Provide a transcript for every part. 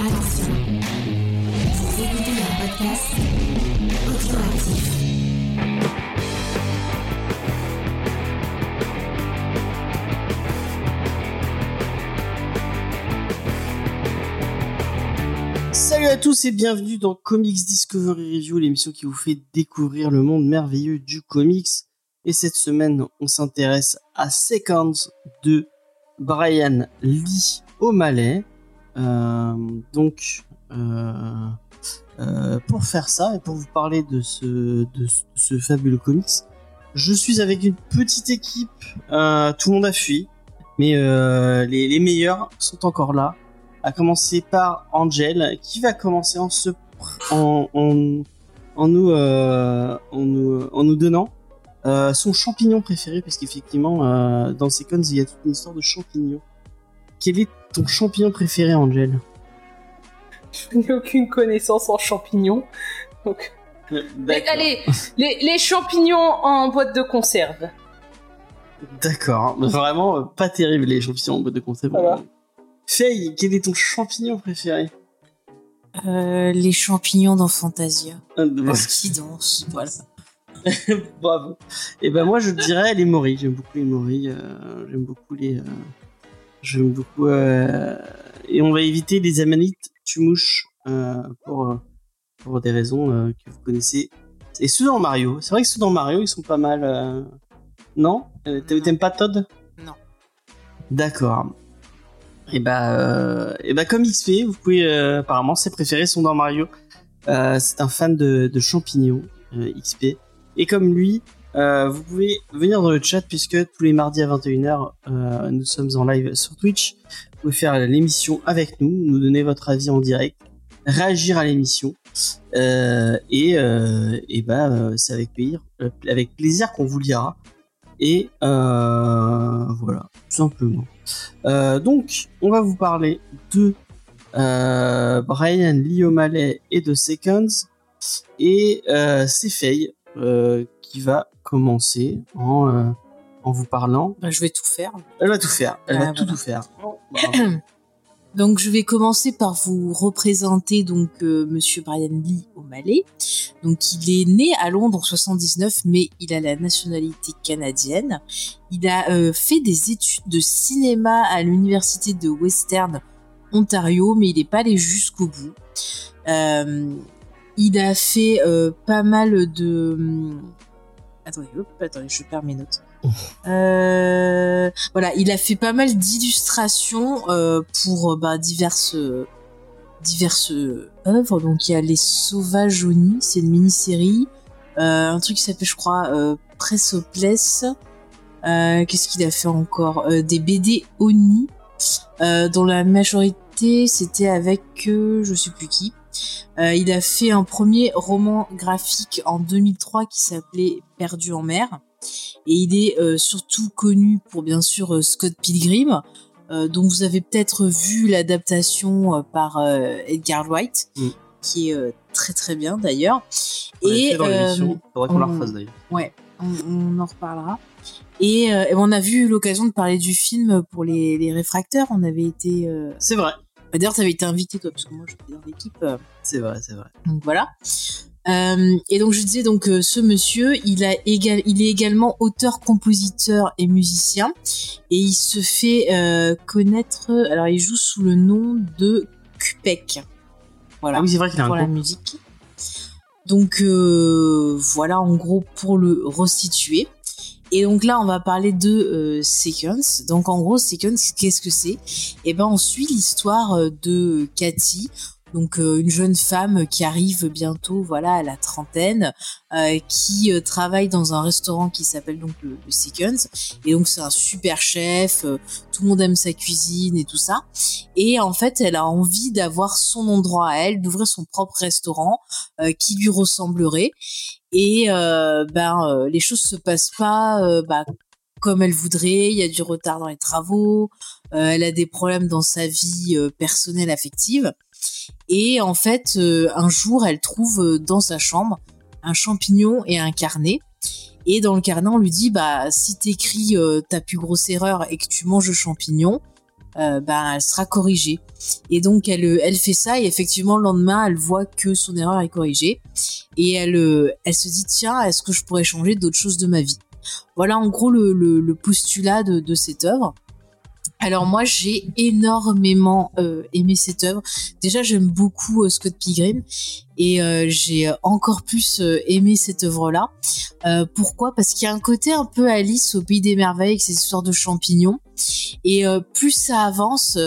Attention. Salut à tous et bienvenue dans Comics Discovery Review, l'émission qui vous fait découvrir le monde merveilleux du comics. Et cette semaine, on s'intéresse à Seconds de Brian Lee O'Malley. Euh, donc, euh, euh, pour faire ça et pour vous parler de ce, de ce- fabuleux comics, je suis avec une petite équipe. Tout le monde a fui, mais les, meilleurs sont encore là. À commencer par Angel, qui va commencer en nous en nous donnant son champignon préféré, parce qu'effectivement euh, dans Seconds il y a toute une histoire de champignons. Quel est ton champignon préféré, Angel Je n'ai aucune connaissance en champignons. Donc, Mais allez, les, les champignons en boîte de conserve. D'accord, mais vraiment euh, pas terrible les champignons en boîte de conserve. Voilà. Faye, quel est ton champignon préféré Euh, les champignons dans Fantasia. Ah, bah, Parce qu'ils dansent, voilà. Bravo. Et ben moi je dirais les moris. J'aime beaucoup les moris. euh, j'aime beaucoup les. euh, j'aime beaucoup. euh, et on va éviter les amanites tumouches euh, pour euh, pour des raisons que vous connaissez. Et ceux dans Mario. C'est vrai que ceux dans Mario ils sont pas mal. Non? T'a- Non. T'aimes pas Todd? Non. D'accord. Et bah, euh, et bah comme XP, vous pouvez euh, apparemment ses préférés sont dans Mario. Euh, c'est un fan de, de champignons XP. Et comme lui, euh, vous pouvez venir dans le chat puisque tous les mardis à 21h, euh, nous sommes en live sur Twitch. Vous pouvez faire l'émission avec nous, nous donner votre avis en direct, réagir à l'émission. Euh, et, et bah, c'est avec plaisir, qu'on vous lira. Et voilà, tout simplement. Donc, on va vous parler de Brian Lee O'Malley et de Seconds. Et c'est Faye qui va commencer en, euh, en vous parlant. Bah, je vais tout faire. Elle va tout faire. Elle Ah, va tout, voilà. tout faire. Bravo. Donc je vais commencer par vous représenter donc euh, Monsieur Brian Lee O'Malley. Donc il est né à Londres en 79, mais il a la nationalité canadienne. Il a euh, fait des études de cinéma à l'université de Western Ontario, mais il n'est pas allé jusqu'au bout. Euh, il a fait euh, pas mal de hum, Attendez, hop, attendez, je perds mes notes. Euh, voilà, il a fait pas mal d'illustrations euh, pour euh, bah, diverses diverses œuvres. Donc il y a les Sauvages Oni, c'est une mini-série. Euh, un truc qui s'appelle, je crois, Presse au Place. Qu'est-ce qu'il a fait encore? Des BD Oni, euh, dont la majorité c'était avec je sais plus qui. Euh, il a fait un premier roman graphique en 2003 qui s'appelait Perdu en mer. Et il est euh, surtout connu pour bien sûr euh, Scott Pilgrim, euh, dont vous avez peut-être vu l'adaptation par Edgar Wright, Mm. qui est très très bien d'ailleurs. Et dans l'émission. Faudrait qu'on la refasse d'ailleurs. Ouais, on, on en reparlera. Et, euh, et on a vu l'occasion de parler du film pour les, les réfracteurs. On avait été. Euh... C'est vrai. D'ailleurs, tu avais été invité toi, parce que moi j'étais dans l'équipe. euh, C'est vrai, c'est vrai. donc voilà. Euh, et donc je disais donc euh, ce monsieur, il a égal, il est également auteur, compositeur et musicien, et il se fait euh, connaître. Alors il joue sous le nom de Cupec. Voilà Ah oui, c'est vrai qu'il a un pour la groupe. musique. Donc euh, voilà en gros pour le resituer. Et donc là on va parler de euh. Donc en gros Sequence qu'est-ce que c'est? Et ben on suit l'histoire euh, de Cathy. Donc euh, une jeune femme qui arrive bientôt voilà à la trentaine, euh, qui euh, travaille dans un restaurant qui s'appelle donc le, le. Et donc c'est un super chef, tout le monde aime sa cuisine et tout ça. Et en fait elle a envie d'avoir son endroit à elle, d'ouvrir son propre restaurant qui lui ressemblerait. Et euh, ben euh, les choses se passent pas euh, bah, comme elle voudrait. Il y a du retard dans les travaux. euh, elle a des problèmes dans sa vie personnelle affective. Et en fait, un jour, elle trouve dans sa chambre un champignon et un carnet. Et dans le carnet, on lui dit, bah, si t'écris ta plus grosse erreur et que tu manges le champignon, ben elle sera corrigée. Et donc elle elle fait ça et effectivement le lendemain elle voit que son erreur est corrigée et elle elle se dit tiens est-ce que je pourrais changer d'autres choses de ma vie? Voilà en gros le, le, postulat de, de cette œuvre. Alors moi j'ai énormément euh, aimé cette œuvre. Déjà j'aime beaucoup euh, Scott Pilgrim et euh, j'ai encore plus aimé cette œuvre-là. pourquoi? Parce qu'il y a un côté un peu Alice au pays des merveilles avec ces histoires de champignons. Et plus ça avance,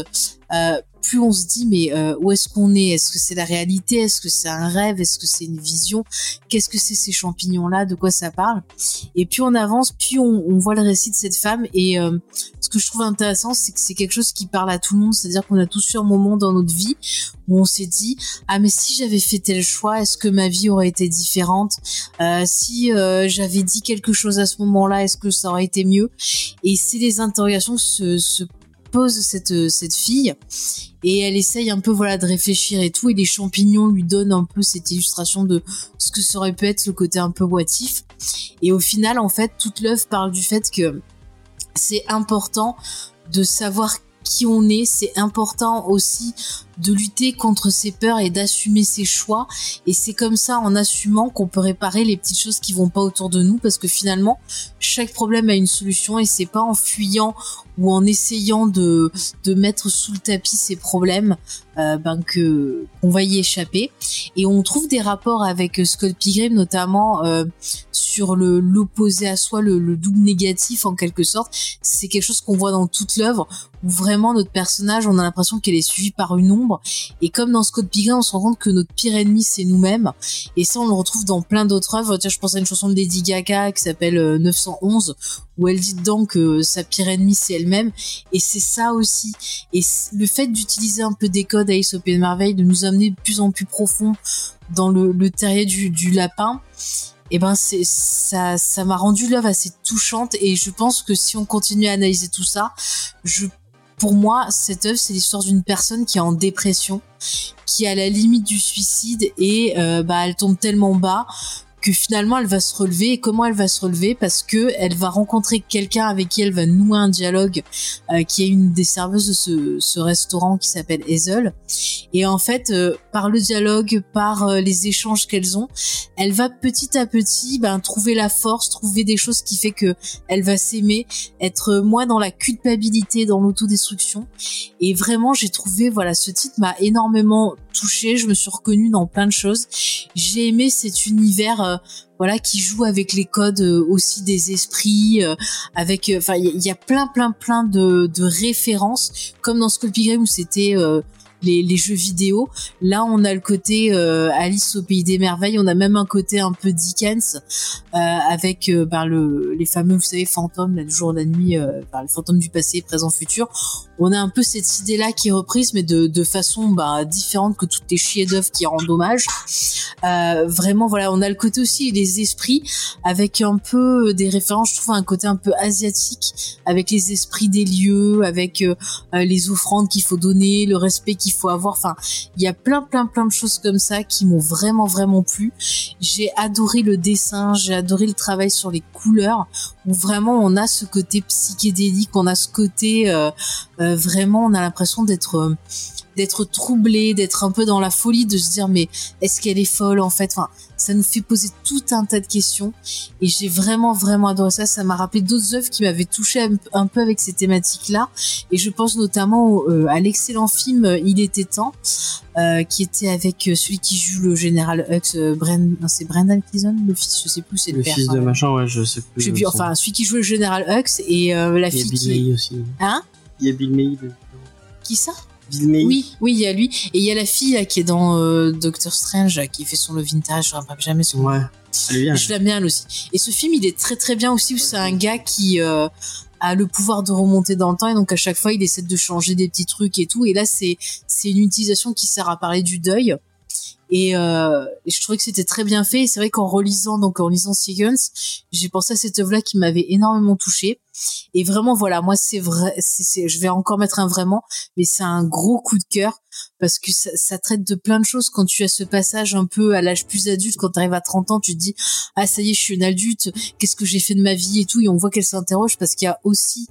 plus on se dit mais euh, où est-ce qu'on est? Est-ce que c'est la réalité? Est-ce que c'est un rêve? Est-ce que c'est une vision? Qu'est-ce que c'est ces champignons là De quoi ça parle? Et puis on avance, puis on, voit le récit de cette femme. Et euh, ce que je trouve intéressant, c'est que c'est quelque chose qui parle à tout le monde. C'est-à-dire qu'on a tous eu un moment dans notre vie où on s'est dit ah mais si j'avais fait tel choix, est-ce que ma vie aurait été différente? Euh, Si j'avais dit quelque chose à ce moment-là, est-ce que ça aurait été mieux? Et c'est les interrogations se, se pose cette cette fille et elle essaye un peu voilà de réfléchir et tout et les champignons lui donnent un peu cette illustration de ce que ça aurait pu être le côté un peu boitif et au final en fait toute l'œuvre parle du fait que c'est important de savoir qui on est, c'est important aussi de lutter contre ses peurs et d'assumer ses choix. Et c'est comme ça, en assumant, qu'on peut réparer les petites choses qui vont pas autour de nous, parce que finalement, chaque problème a une solution et c'est pas en fuyant ou en essayant de, de mettre sous le tapis ses problèmes euh, ben que qu'on va y échapper. Et on trouve des rapports avec euh, Scott Pilgrim, notamment euh, sur le l'opposé à soi, le, le, double négatif en quelque sorte. C'est quelque chose qu'on voit dans toute l'œuvre, où vraiment notre personnage, on a l'impression qu'elle est suivie par une ombre et comme dans Scott Pilgrim, on se rend compte que notre pire ennemi, c'est nous-mêmes. Et ça, on le retrouve dans plein d'autres œuvres. Tiens, je pense à une chanson de Lady Gaga qui s'appelle 911, euh, où elle dit dedans que sa pire ennemie, c'est elle-même. Et c'est ça aussi. Et le fait d'utiliser un peu des codes Ace Open Marvel, de nous amener de plus en plus profond dans le, terrier du, lapin, eh ben ça ça m'a rendu l'œuvre assez touchante et je pense que si on continue à analyser tout ça je pour moi, cette œuvre, c'est l'histoire d'une personne qui est en dépression, qui est à la limite du suicide et euh, bah elle tombe tellement bas que finalement elle va se relever et comment elle va se relever parce que elle va rencontrer quelqu'un avec qui elle va nouer un dialogue euh, qui est une des serveuses de ce, ce restaurant qui s'appelle Hazel. Et en fait euh, par le dialogue par euh, les échanges qu'elles ont elle va petit à petit ben, trouver la force trouver des choses qui fait que elle va s'aimer être moins dans la culpabilité dans l'autodestruction. Et vraiment j'ai trouvé voilà ce titre m'a énormément touché je me suis reconnue dans plein de choses. J'ai aimé cet univers euh, voilà qui joue avec les codes euh, aussi des esprits euh, avec enfin il y, a plein plein plein de, références comme dans Skull Pilgrim où c'était les, jeux vidéo. Là, on a le côté Alice au pays des merveilles. On a même un côté un peu Dickens avec ben, le, les fameux, vous fantômes, le jour, la nuit, ben, les fantômes du passé, présent, futur. On a un peu cette idée-là qui est reprise, mais de, façon ben, différente que toutes les chiers d'œufs qui rendent hommage. vraiment, voilà, on a le côté aussi des esprits avec un peu des références. Je trouve un côté un peu asiatique avec les esprits des lieux, avec les offrandes qu'il faut donner, le respect qu'il faut avoir. Enfin, il y a plein, plein, plein de choses comme ça qui m'ont vraiment, vraiment plu. J'ai adoré le dessin, j'ai adoré le travail sur les couleurs, où vraiment on a ce côté psychédélique, on a ce côté euh, euh, vraiment, on a l'impression d'être euh, d'être troublé, d'être un peu dans la folie, de se dire mais est-ce qu'elle est folle en fait? Enfin, ça nous fait poser tout un tas de questions et j'ai vraiment vraiment adoré ça. Ça m'a rappelé d'autres œuvres qui m'avaient touché un, peu avec ces thématiques-là et je pense notamment euh, à l'excellent film euh, Il était temps, euh, qui était avec celui qui joue le général Hux, Brand... c'est Brendan Cleason, le fils, je sais plus, c'est le, père. fils de machin, ouais, je sais plus. Je enfin celui qui joue le général Hux et la Il fille. Bill qui... aussi. Hein? Y a Bill May. Qui ça? Oui, oui, il y a lui. Et il y a la fille qui est dans euh, Doctor Strange, qui fait son Love Vintage, je ne rappelle jamais son Ouais, bien. Je l'aime bien aussi. Et ce film, il est très très bien aussi, où c'est un gars qui euh, a le pouvoir de remonter dans le temps, et donc à chaque fois, il essaie de changer des petits trucs et tout. Et là, c'est c'est une utilisation qui sert à parler du deuil. Et, euh, je trouvais que c'était très bien fait. C'est vrai qu'en relisant, donc en lisant Seconds, j'ai pensé à cette œuvre-là qui m'avait énormément touchée. Et vraiment, voilà, moi, c'est vrai, c'est, je vais encore mettre un vraiment, mais c'est un gros coup de cœur parce que ça, ça, traite de plein de choses. Quand tu as ce passage un peu à l'âge plus adulte, quand tu arrives à 30 ans, tu te dis, ah, ça y est, je suis une adulte, qu'est-ce que j'ai fait de ma vie et tout. Et on voit qu'elle s'interroge parce qu'il y a aussi,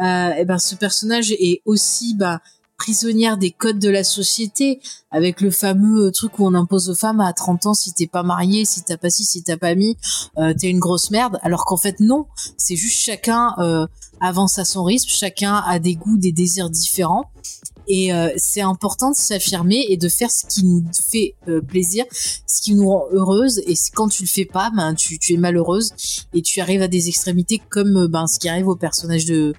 euh, eh ben, ce personnage est aussi, bah, prisonnière des codes de la société avec le fameux euh, truc où on impose aux femmes à 30 ans si t'es pas marié, si t'as pas ci, si t'as pas mis, euh, t'es une grosse merde. Alors qu'en fait non, c'est juste chacun euh, avance à son rythme, chacun a des goûts, des désirs différents. Et c'est important de s'affirmer et de faire ce qui nous fait plaisir, ce qui nous rend heureuse. Et quand tu le fais pas, ben tu, tu es malheureuse et tu arrives à des extrémités comme ben ce qui arrive au personnage de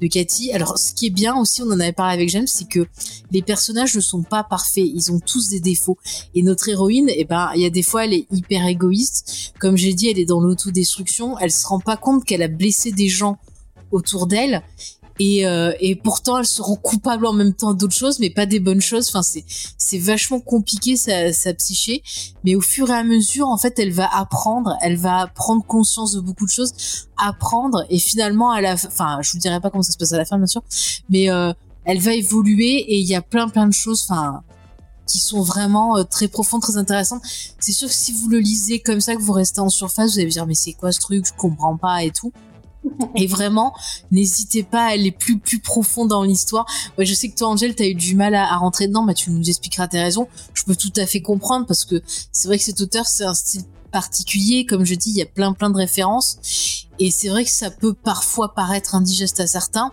de Cathy. Alors, ce qui est bien aussi, on en avait parlé avec James, c'est que les personnages ne sont pas parfaits. Ils ont tous des défauts. Et notre héroïne, eh ben, il y a des fois, elle est hyper égoïste. Comme j'ai dit, elle est dans l'autodestruction. Elle se rend pas compte qu'elle a blessé des gens autour d'elle et, euh, et pourtant elle se rend coupable en même temps d'autres choses mais pas des bonnes choses. Enfin c'est c'est vachement compliqué sa, sa psyché. Mais au fur et à mesure en fait elle va apprendre. Elle va prendre conscience de beaucoup de choses. Apprendre. Et finalement à la enfin je vous dirai pas comment ça se passe à la fin bien sûr. Mais euh, elle va évoluer et il y a plein plein de choses enfin qui sont vraiment euh, très profondes, très intéressantes. C'est sûr que si vous le lisez comme ça, que vous restez en surface, vous allez vous dire mais c'est quoi ce truc, je comprends pas et tout. Et vraiment, n'hésitez pas à aller plus plus profond dans l'histoire. je sais que toi, Angèle, t'as eu du mal à, rentrer dedans, mais tu nous expliqueras tes raisons. Je peux tout à fait comprendre parce que c'est vrai que cet auteur, c'est un style particulier. Comme je dis, il y a plein plein de références. Et c'est vrai que ça peut parfois paraître indigeste à certains.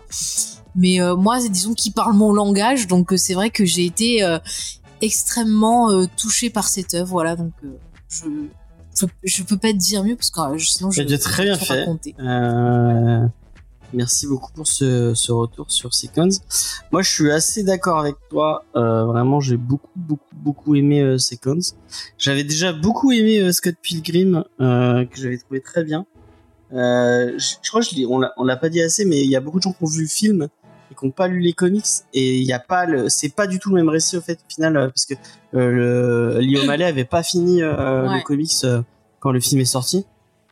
Mais euh, moi, disons qu'il parle mon langage, donc euh, c'est vrai que j'ai été euh, extrêmement touchée par cette œuvre. Voilà, donc je je peux pas te dire mieux parce que euh, sinon je vais très bien fait. Euh, merci beaucoup pour ce, ce, retour sur Seconds. Moi, je suis assez d'accord avec toi. Euh, vraiment, j'ai beaucoup, beaucoup, beaucoup aimé euh, Seconds. J'avais déjà beaucoup aimé euh, Scott Pilgrim, que j'avais trouvé très bien. je, je crois que je on l'a pas dit assez, mais il y a beaucoup de gens qui ont vu le film et qui n'ont pas lu les comics et il y a pas le c'est pas du tout le même récit au fait au final euh, parce que euh, le Lio Mallet avait pas fini euh, le comics euh, quand le film est sorti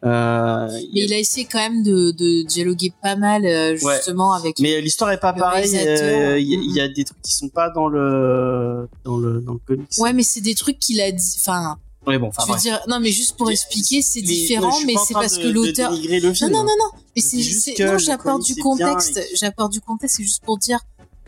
euh, mais il a essayé quand même de, de dialoguer pas mal justement avec. Mais l'histoire est pas pareille. Il y, y, a des trucs qui sont pas dans le dans le dans le comics. Ouais, mais c'est des trucs qu'il a dit. Enfin, Ouais, bon, je veux dire, non, mais juste pour expliquer, c'est différent, mais c'est parce que l'auteur. Non, non, non, non. Mais c'est juste. Non, j'apporte du contexte. J'apporte du contexte. C'est juste pour dire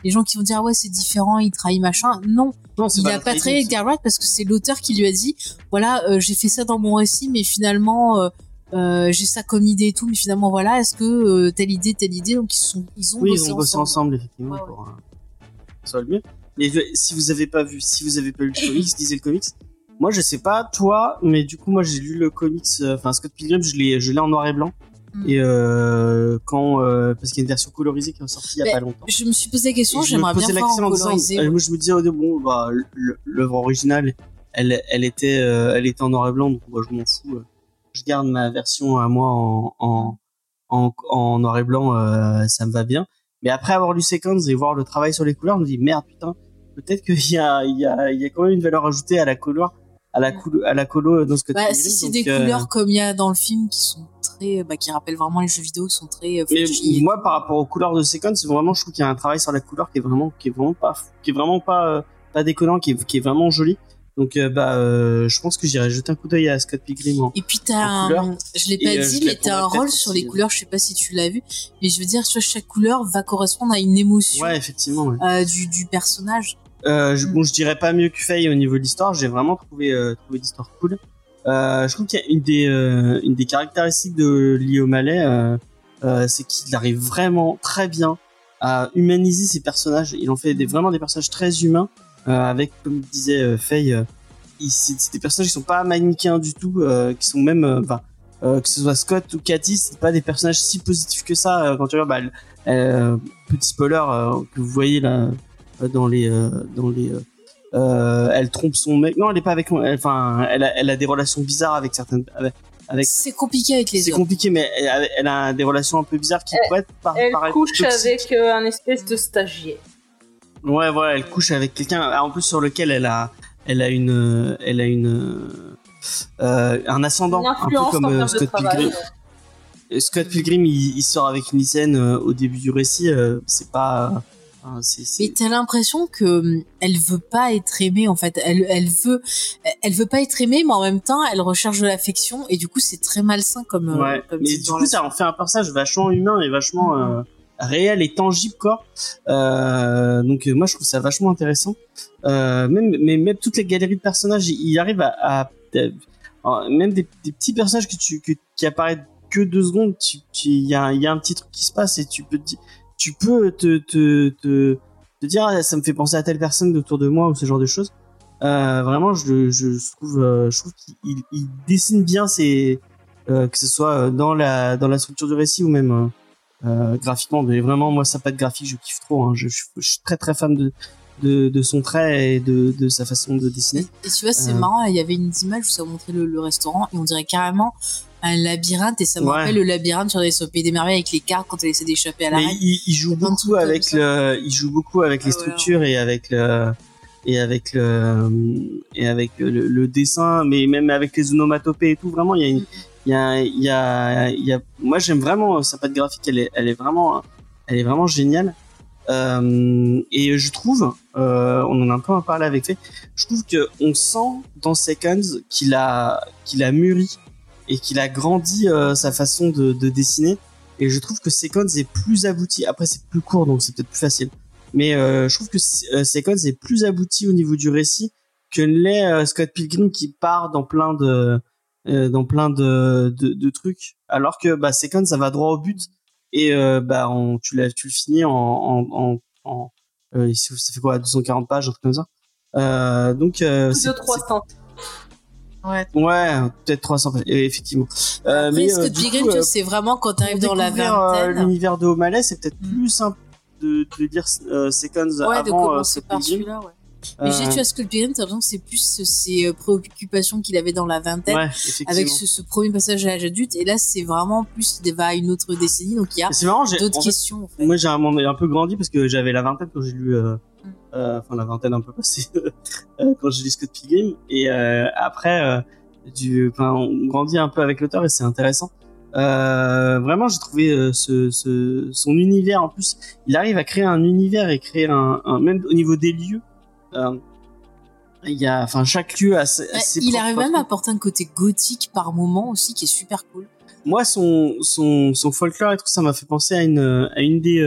les gens qui vont dire ouais c'est différent, il trahit machin. Non, non il a pas trahi Edgar Wright parce que c'est l'auteur qui lui a dit voilà euh, j'ai fait ça dans mon récit, mais finalement euh, euh, j'ai ça comme idée et tout, mais finalement voilà est-ce que telle idée telle idée donc ils sont ils ont oui, bossé ils ont bossé ensemble, effectivement pour ça va le mieux. Mais si vous avez pas vu, si vous avez pas lu le comics, lisez le comics moi, je sais pas toi, mais du coup, moi, j'ai lu le comics, euh, enfin Scott Pilgrim, je l'ai, je l'ai en noir et blanc. Mm. Et euh, quand euh, parce qu'il y a une version colorisée qui est sortie il y a pas longtemps. Je me suis posé la question, j'aimerais bien voir en colorisé. moi je me disais bon bah l'œuvre originale, elle elle était elle était en noir et blanc donc moi je m'en fous. Je garde ma version à moi en en en, en noir et blanc, ça me va bien. Mais après avoir lu Seconds et voir le travail sur les couleurs, je me dis merde putain, peut-être qu'il y a il y a il y a quand même une valeur ajoutée à la couleur à la, à la colo dans ce que bah, si c'est des euh, couleurs comme il y a dans le film qui sont très bah, qui rappellent vraiment les jeux vidéo sont très euh, mais moi par rapport aux couleurs de Second c'est vraiment je trouve qu'il y a un travail sur la couleur qui est vraiment qui est vraiment pas qui est vraiment pas euh, pas déconnant qui est, qui est vraiment joli. Donc bah je pense que j'irai jeter un coup d'œil à Scott Pilgrim et puis t'as un je l'ai pas dit mais t'as un rôle sur les couleurs je sais pas si tu l'as vu mais je veux dire tu vois, chaque couleur va correspondre à une émotion ouais, effectivement du, du personnage euh, je, bon, je dirais pas mieux que Faye au niveau de l'histoire. J'ai vraiment trouvé euh, trouvé l'histoire cool. Euh, je trouve qu'il y a une des euh, une des caractéristiques de Lio Mallet, euh, euh, c'est qu'il arrive vraiment très bien à humaniser ses personnages. Il en fait des vraiment des personnages très humains, avec comme disait Faye, c'est des personnages qui sont pas manichéens du tout, qui sont même, enfin, que ce soit Scott ou Cathy, c'est pas des personnages si positifs que ça. quand tu regardes, bah, petit spoiler que vous voyez là dans les euh, dans les euh, elle trompe son mec. Non, elle est pas avec. Enfin, elle a, elle a des relations bizarres avec certaines. Avec, c'est compliqué avec les C'est compliqué, mais elle, a des relations un peu bizarres qui pourraient être par, Elle couche avec un espèce de stagiaire. Ouais, voilà, elle couche avec quelqu'un, en plus sur lequel elle a, elle a une, elle a une, un ascendant un peu comme Scott Pilgrim. Scott Pilgrim, il, sort avec une scène au début du récit. c'est pas Hein, mais t'as l'impression que hum, elle veut pas être aimée en fait. Elle, elle veut, elle veut pas être aimée, mais en même temps, elle recherche de l'affection et du coup, c'est très malsain comme. Euh, ouais. mais du coup, ça en fait un personnage vachement humain et vachement euh, réel et tangible quoi. Euh, donc moi, je trouve ça vachement intéressant. même, mais même toutes les galeries de personnages, il arrive à, même des, petits personnages que tu qui apparaissent que deux secondes, il y a, y a un petit truc qui se passe et tu peux te dire tu peux te, te, te, te dire ah, ça me fait penser à telle personne autour de moi ou ce genre de choses. Euh, vraiment, je, je trouve, euh, je trouve qu'il il dessine bien ses, euh, que ce soit dans la dans la structure du récit ou même graphiquement. Mais vraiment, moi, sa patte graphique, je kiffe trop. Hein. Je, je, suis très très fan de de, de son trait et de, de sa façon de dessiner. Et, tu vois, c'est marrant. Il y avait une image où ça montrait le, le restaurant et on dirait carrément un labyrinthe et ça me rappelle le labyrinthe sur les Pays des merveilles avec les cartes quand elle essaie d'échapper à la Mais il, joue beaucoup avec le, il joue beaucoup avec les ah structures et avec le, et avec le, et avec le, dessin, mais même avec les onomatopées et tout. Vraiment, il y a une, il y a, il y a, il y a, moi j'aime vraiment sa patte graphique. Elle est, elle est vraiment, elle est vraiment géniale. Euh, et je trouve, euh, on en a un peu parlé avec fait, je trouve que on sent dans Seconds qu'il a, qu'il a mûri et qu'il a grandi euh, sa façon de, de, dessiner. Et je trouve que Seconds est plus abouti. Après, c'est plus court, donc c'est peut-être plus facile. Mais euh, je trouve que euh, Seconds est plus abouti au niveau du récit que l'est euh, Scott Pilgrim qui part dans plein de dans plein de, de, de, trucs. Alors que bah, Seconds, ça va droit au but. Et bah, on, tu, l'as, tu le finis en, en, en, en ça fait quoi 240 pages un truc comme ça euh, donc euh, c'est, 300 Ouais, ouais peut-être 300 effectivement. Euh, Après, mais ce que euh, c'est vraiment quand tu arrives dans la vingtaine. L'univers de O'Malley, c'est peut-être mm. plus simple de, de dire euh, Seconds ouais, avant de par celui-là, ouais. Mais j'ai tu as Skull Pilgrim, t'as l'impression que c'est plus ces préoccupations qu'il avait dans la vingtaine, ouais, avec ce, ce, premier passage à l'âge adulte, et là c'est vraiment plus il va à une autre décennie, donc il y a d'autres questions. En fait. Moi j'ai un, un, peu grandi parce que j'avais la vingtaine quand j'ai lu euh, euh, enfin la vingtaine un peu passée euh, quand j'ai lu Scott Pilgrim et euh, après du on grandit un peu avec l'auteur et c'est intéressant. Vraiment j'ai trouvé ce, ce, son univers en plus il arrive à créer un univers et créer un, un même au niveau des lieux il y a enfin chaque lieu a ses, il arrive même à apporter un côté gothique par moment aussi qui est super cool. Moi son son son folklore et tout ça m'a fait penser à une à une des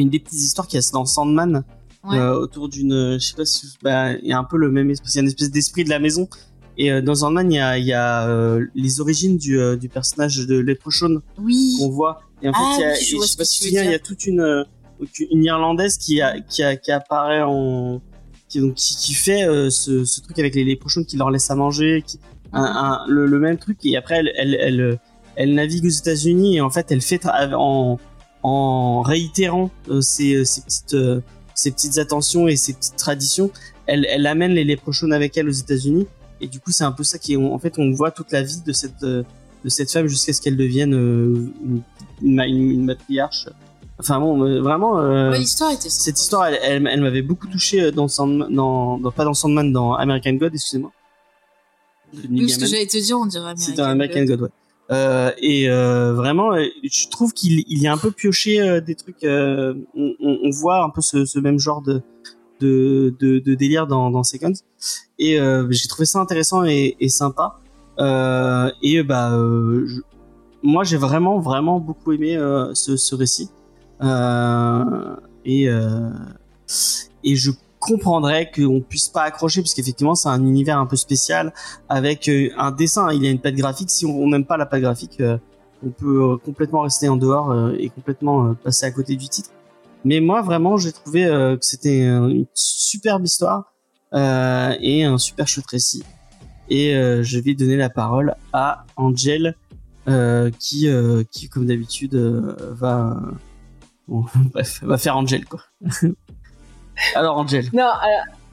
une des petites histoires qu'il y a dans Sandman euh, autour d'une, je sais pas si, bah, il y a un peu le même espèce, il y a une espèce d'esprit de la maison. Et euh, dans Sandman, il y a, y a euh, les origines du, du personnage de Leprechaun oui. qu'on voit. Et en fait, ah il y a, je, sais pas si tu il y a toute une, une Irlandaise qui, a, qui, a, qui apparaît en, qui, donc, qui, qui fait ce, ce, truc avec les Leprechauns qui leur laisse à manger, qui, un, un, le, le, même truc. Et après, elle, elle, elle, elle navigue aux États-Unis et en fait, elle fait en en réitérant euh, ces, euh, ces, petites euh, ces petites attentions et ces petites traditions, elle, elle amène les léprochaunes avec elle aux États-Unis. Et du coup, c'est un peu ça qui est, en fait, on voit toute la vie de cette, de cette femme jusqu'à ce qu'elle devienne une, une, une, matriarche. Enfin bon, vraiment. Euh, l'histoire était cette histoire, elle, elle, elle m'avait beaucoup touché dans Sandman, dans, dans, pas dans Sandman, dans American God, excusez-moi. Oui, ce que j'allais te dire, on dirait American C'est dans American God, ouais. Euh, et euh, vraiment, euh, je trouve qu'il il y a un peu pioché euh, des trucs. Euh, on, on, voit un peu ce, ce même genre de de, de, de délire dans, dans Seconds. Et j'ai trouvé ça intéressant et, et sympa. et bah, je, moi, j'ai vraiment vraiment beaucoup aimé ce, ce récit. et et je comprendrait qu'on puisse pas accrocher parce qu'effectivement c'est un univers un peu spécial avec euh, un dessin. Il y a une patte graphique. Si on n'aime pas la patte graphique euh, on peut euh, complètement rester en dehors et complètement passer à côté du titre. Mais moi vraiment j'ai trouvé que c'était une superbe histoire et un super chouette récit et je vais donner la parole à Angel qui qui comme d'habitude va bon, bref va faire Angel quoi Alors, Angel. Non,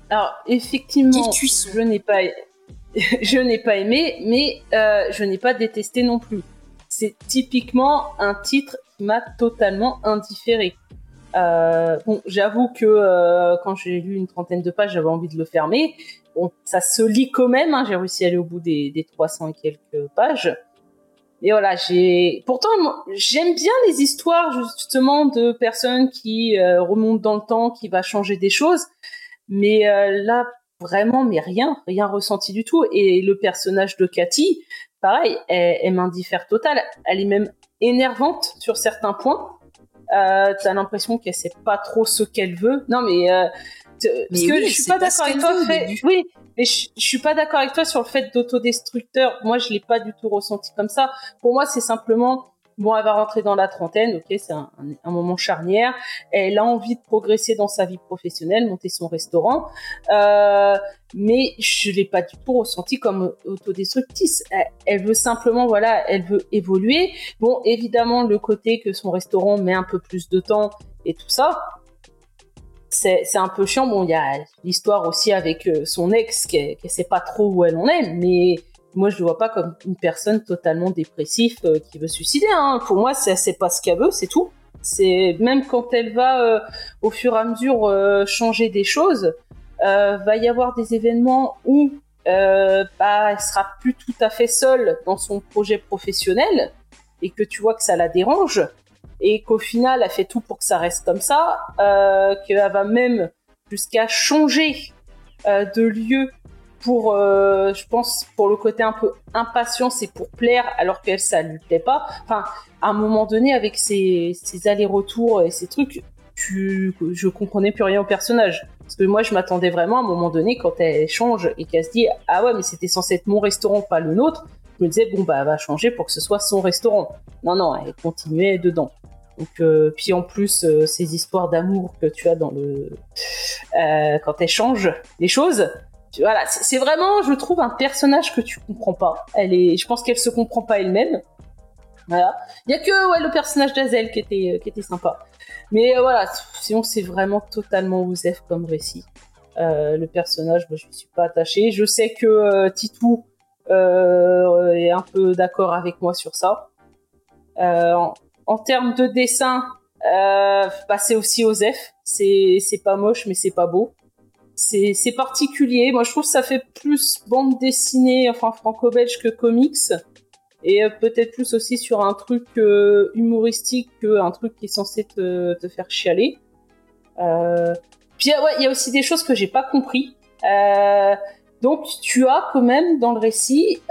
alors, effectivement, je n'ai pas, je n'ai pas aimé, mais euh, je n'ai pas détesté non plus. C'est typiquement un titre qui m'a totalement indifféré. bon, j'avoue que quand j'ai lu une trentaine de pages, j'avais envie de le fermer. Bon, ça se lit quand même. Hein, j'ai réussi à aller au bout des, des 300 et quelques pages. Et voilà, j'ai. Pourtant, j'aime bien les histoires justement de personnes qui remontent dans le temps, qui va changer des choses. Mais là, vraiment, mais rien, rien ressenti du tout. Et le personnage de Cathy, pareil, elle, elle m'indiffère total. Elle est même énervante sur certains points. Euh, t'as l'impression qu'elle sait pas trop ce qu'elle veut. Non, mais, euh, parce que je suis pas d'accord avec toi. oui, mais je, je suis pas d'accord avec toi sur le fait d'autodestructeur. Moi, je l'ai pas du tout ressenti comme ça. Pour moi, c'est simplement Bon, elle va rentrer dans la trentaine, ok, c'est un, moment charnière. Elle a envie de progresser dans sa vie professionnelle, monter son restaurant, euh, mais je l'ai pas du tout ressenti comme autodestructrice. Elle, veut simplement, voilà, elle veut évoluer. Bon, évidemment, le côté que son restaurant met un peu plus de temps et tout ça, c'est un peu chiant. Bon, il y a l'histoire aussi avec euh, son ex, qui ne sait pas trop où elle en est, mais moi je le vois pas comme une personne totalement dépressive euh, qui veut suicider. Hein. Pour moi, c'est pas ce qu'elle veut, c'est tout. C'est même quand elle va euh, au fur et à mesure euh, changer des choses, va y avoir des événements où bah, elle sera plus tout à fait seule dans son projet professionnel et que tu vois que ça la dérange et qu'au final elle fait tout pour que ça reste comme ça, qu'elle va même jusqu'à changer de lieu pour, euh, je pense, pour le côté un peu impatient, c'est pour plaire, alors qu'elle, ça lui plaît pas. Enfin, à un moment donné, avec ses, allers-retours et ces trucs, tu, je comprenais plus rien au personnage. Parce que moi, je m'attendais vraiment à un moment donné, quand elle change et qu'elle se dit, ah ouais, mais c'était censé être mon restaurant, pas le nôtre, je me disais, bon, bah, elle va changer pour que ce soit son restaurant. Non, non, elle continuait dedans. Donc, euh, puis en plus, euh, ces histoires d'amour que tu as dans le. quand elle change les choses, voilà, c'est vraiment, je trouve, un personnage que tu comprends pas. Elle est, je pense qu'elle se comprend pas elle-même. Voilà. Il y a que ouais, le personnage d'Azel qui était, qui était sympa. Mais euh, voilà, sinon c'est vraiment totalement Ouzef comme récit. Euh, le personnage, moi, je ne suis pas attachée. Je sais que euh, Titou est un peu d'accord avec moi sur ça. En, termes de dessin, bah, c'est aussi Osef. C'est pas moche, mais c'est pas beau c'est particulier. Moi, je trouve que ça fait plus bande dessinée, enfin franco-belge que comics. Et euh, peut-être plus aussi sur un truc euh, humoristique qu'un truc qui est censé te, faire chialer. Euh, puis ouais, il y a aussi des choses que j'ai pas compris. donc tu as quand même dans le récit,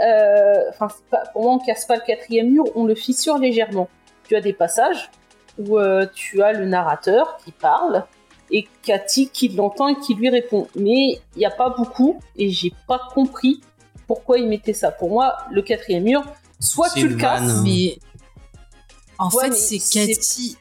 enfin pour moi on casse pas le quatrième mur, on le fissure légèrement. Tu as des passages où tu as le narrateur qui parle, et Cathy qui l'entend et qui lui répond. Mais il n'y a pas beaucoup et j'ai pas compris pourquoi il mettait ça. Pour moi, le quatrième mur, soit tu le casses. Mais en fait, c'est Cathy.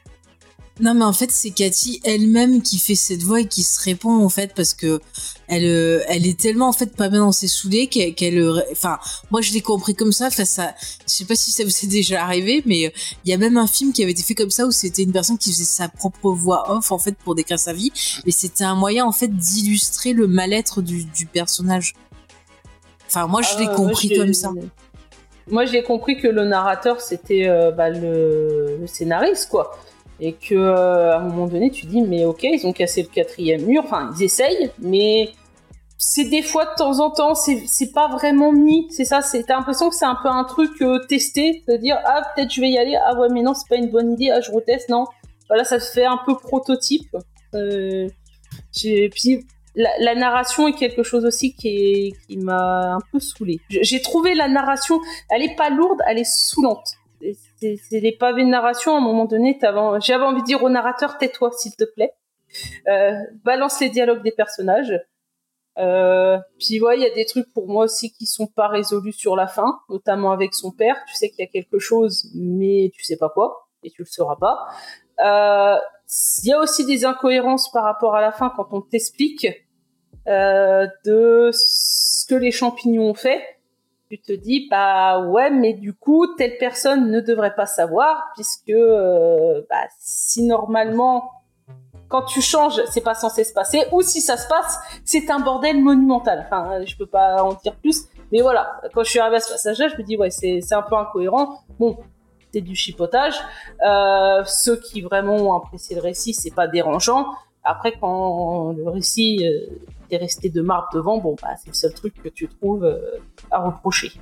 Non, mais en fait, c'est Cathy elle-même qui fait cette voix et qui se répond, en fait, parce que elle, euh, elle est tellement, en fait, pas bien dans ses soudés qu'elle, euh, enfin, moi, je l'ai compris comme ça face à, je sais pas si ça vous est déjà arrivé, mais euh, il y a même un film qui avait été fait comme ça où c'était une personne qui faisait sa propre voix off, en fait, pour décrire sa vie. Mais c'était un moyen, en fait, d'illustrer le mal-être du, du personnage. Enfin, moi, je l'ai ah, compris comme ça. Moi, j'ai compris que le narrateur, c'était bah, le, le scénariste, quoi et que euh, à un moment donné tu dis mais ok ils ont cassé le quatrième mur. Enfin ils essayent mais c'est des fois de temps en temps c'est pas vraiment mis c'est ça. C'est t'as l'impression que c'est un peu un truc euh, testé de dire ah peut-être je vais y aller. Ah ouais mais non c'est pas une bonne idée. Ah je reteste non. Voilà ça se fait un peu prototype. Euh, puis la, narration est quelque chose aussi qui, qui m'a un peu saoulé. J'ai trouvé la narration, elle est pas lourde, elle est saoulante c'est des pavés de narration. À un moment donné, j'avais envie de dire au narrateur, tais-toi, s'il te plaît. Euh, balance les dialogues des personnages. Euh, puis ouais, il y a des trucs pour moi aussi qui sont pas résolus sur la fin, notamment avec son père. Tu sais qu'il y a quelque chose, mais tu sais pas quoi, et tu le sauras pas. Euh, il y a aussi des incohérences par rapport à la fin quand on t'explique de ce que les champignons ont fait tu te dis bah ouais mais du coup telle personne ne devrait pas savoir puisque euh, bah, si normalement quand tu changes c'est pas censé se passer ou si ça se passe c'est un bordel monumental enfin je peux pas en dire plus mais voilà quand je suis arrivé à ce passage là je me dis ouais c'est un peu incohérent bon c'est du chipotage. Euh, ceux qui vraiment ont apprécié le récit, c'est pas dérangeant. Après, quand le récit euh, est resté de marbre devant, bon, bah, c'est le seul truc que tu trouves euh, à reprocher.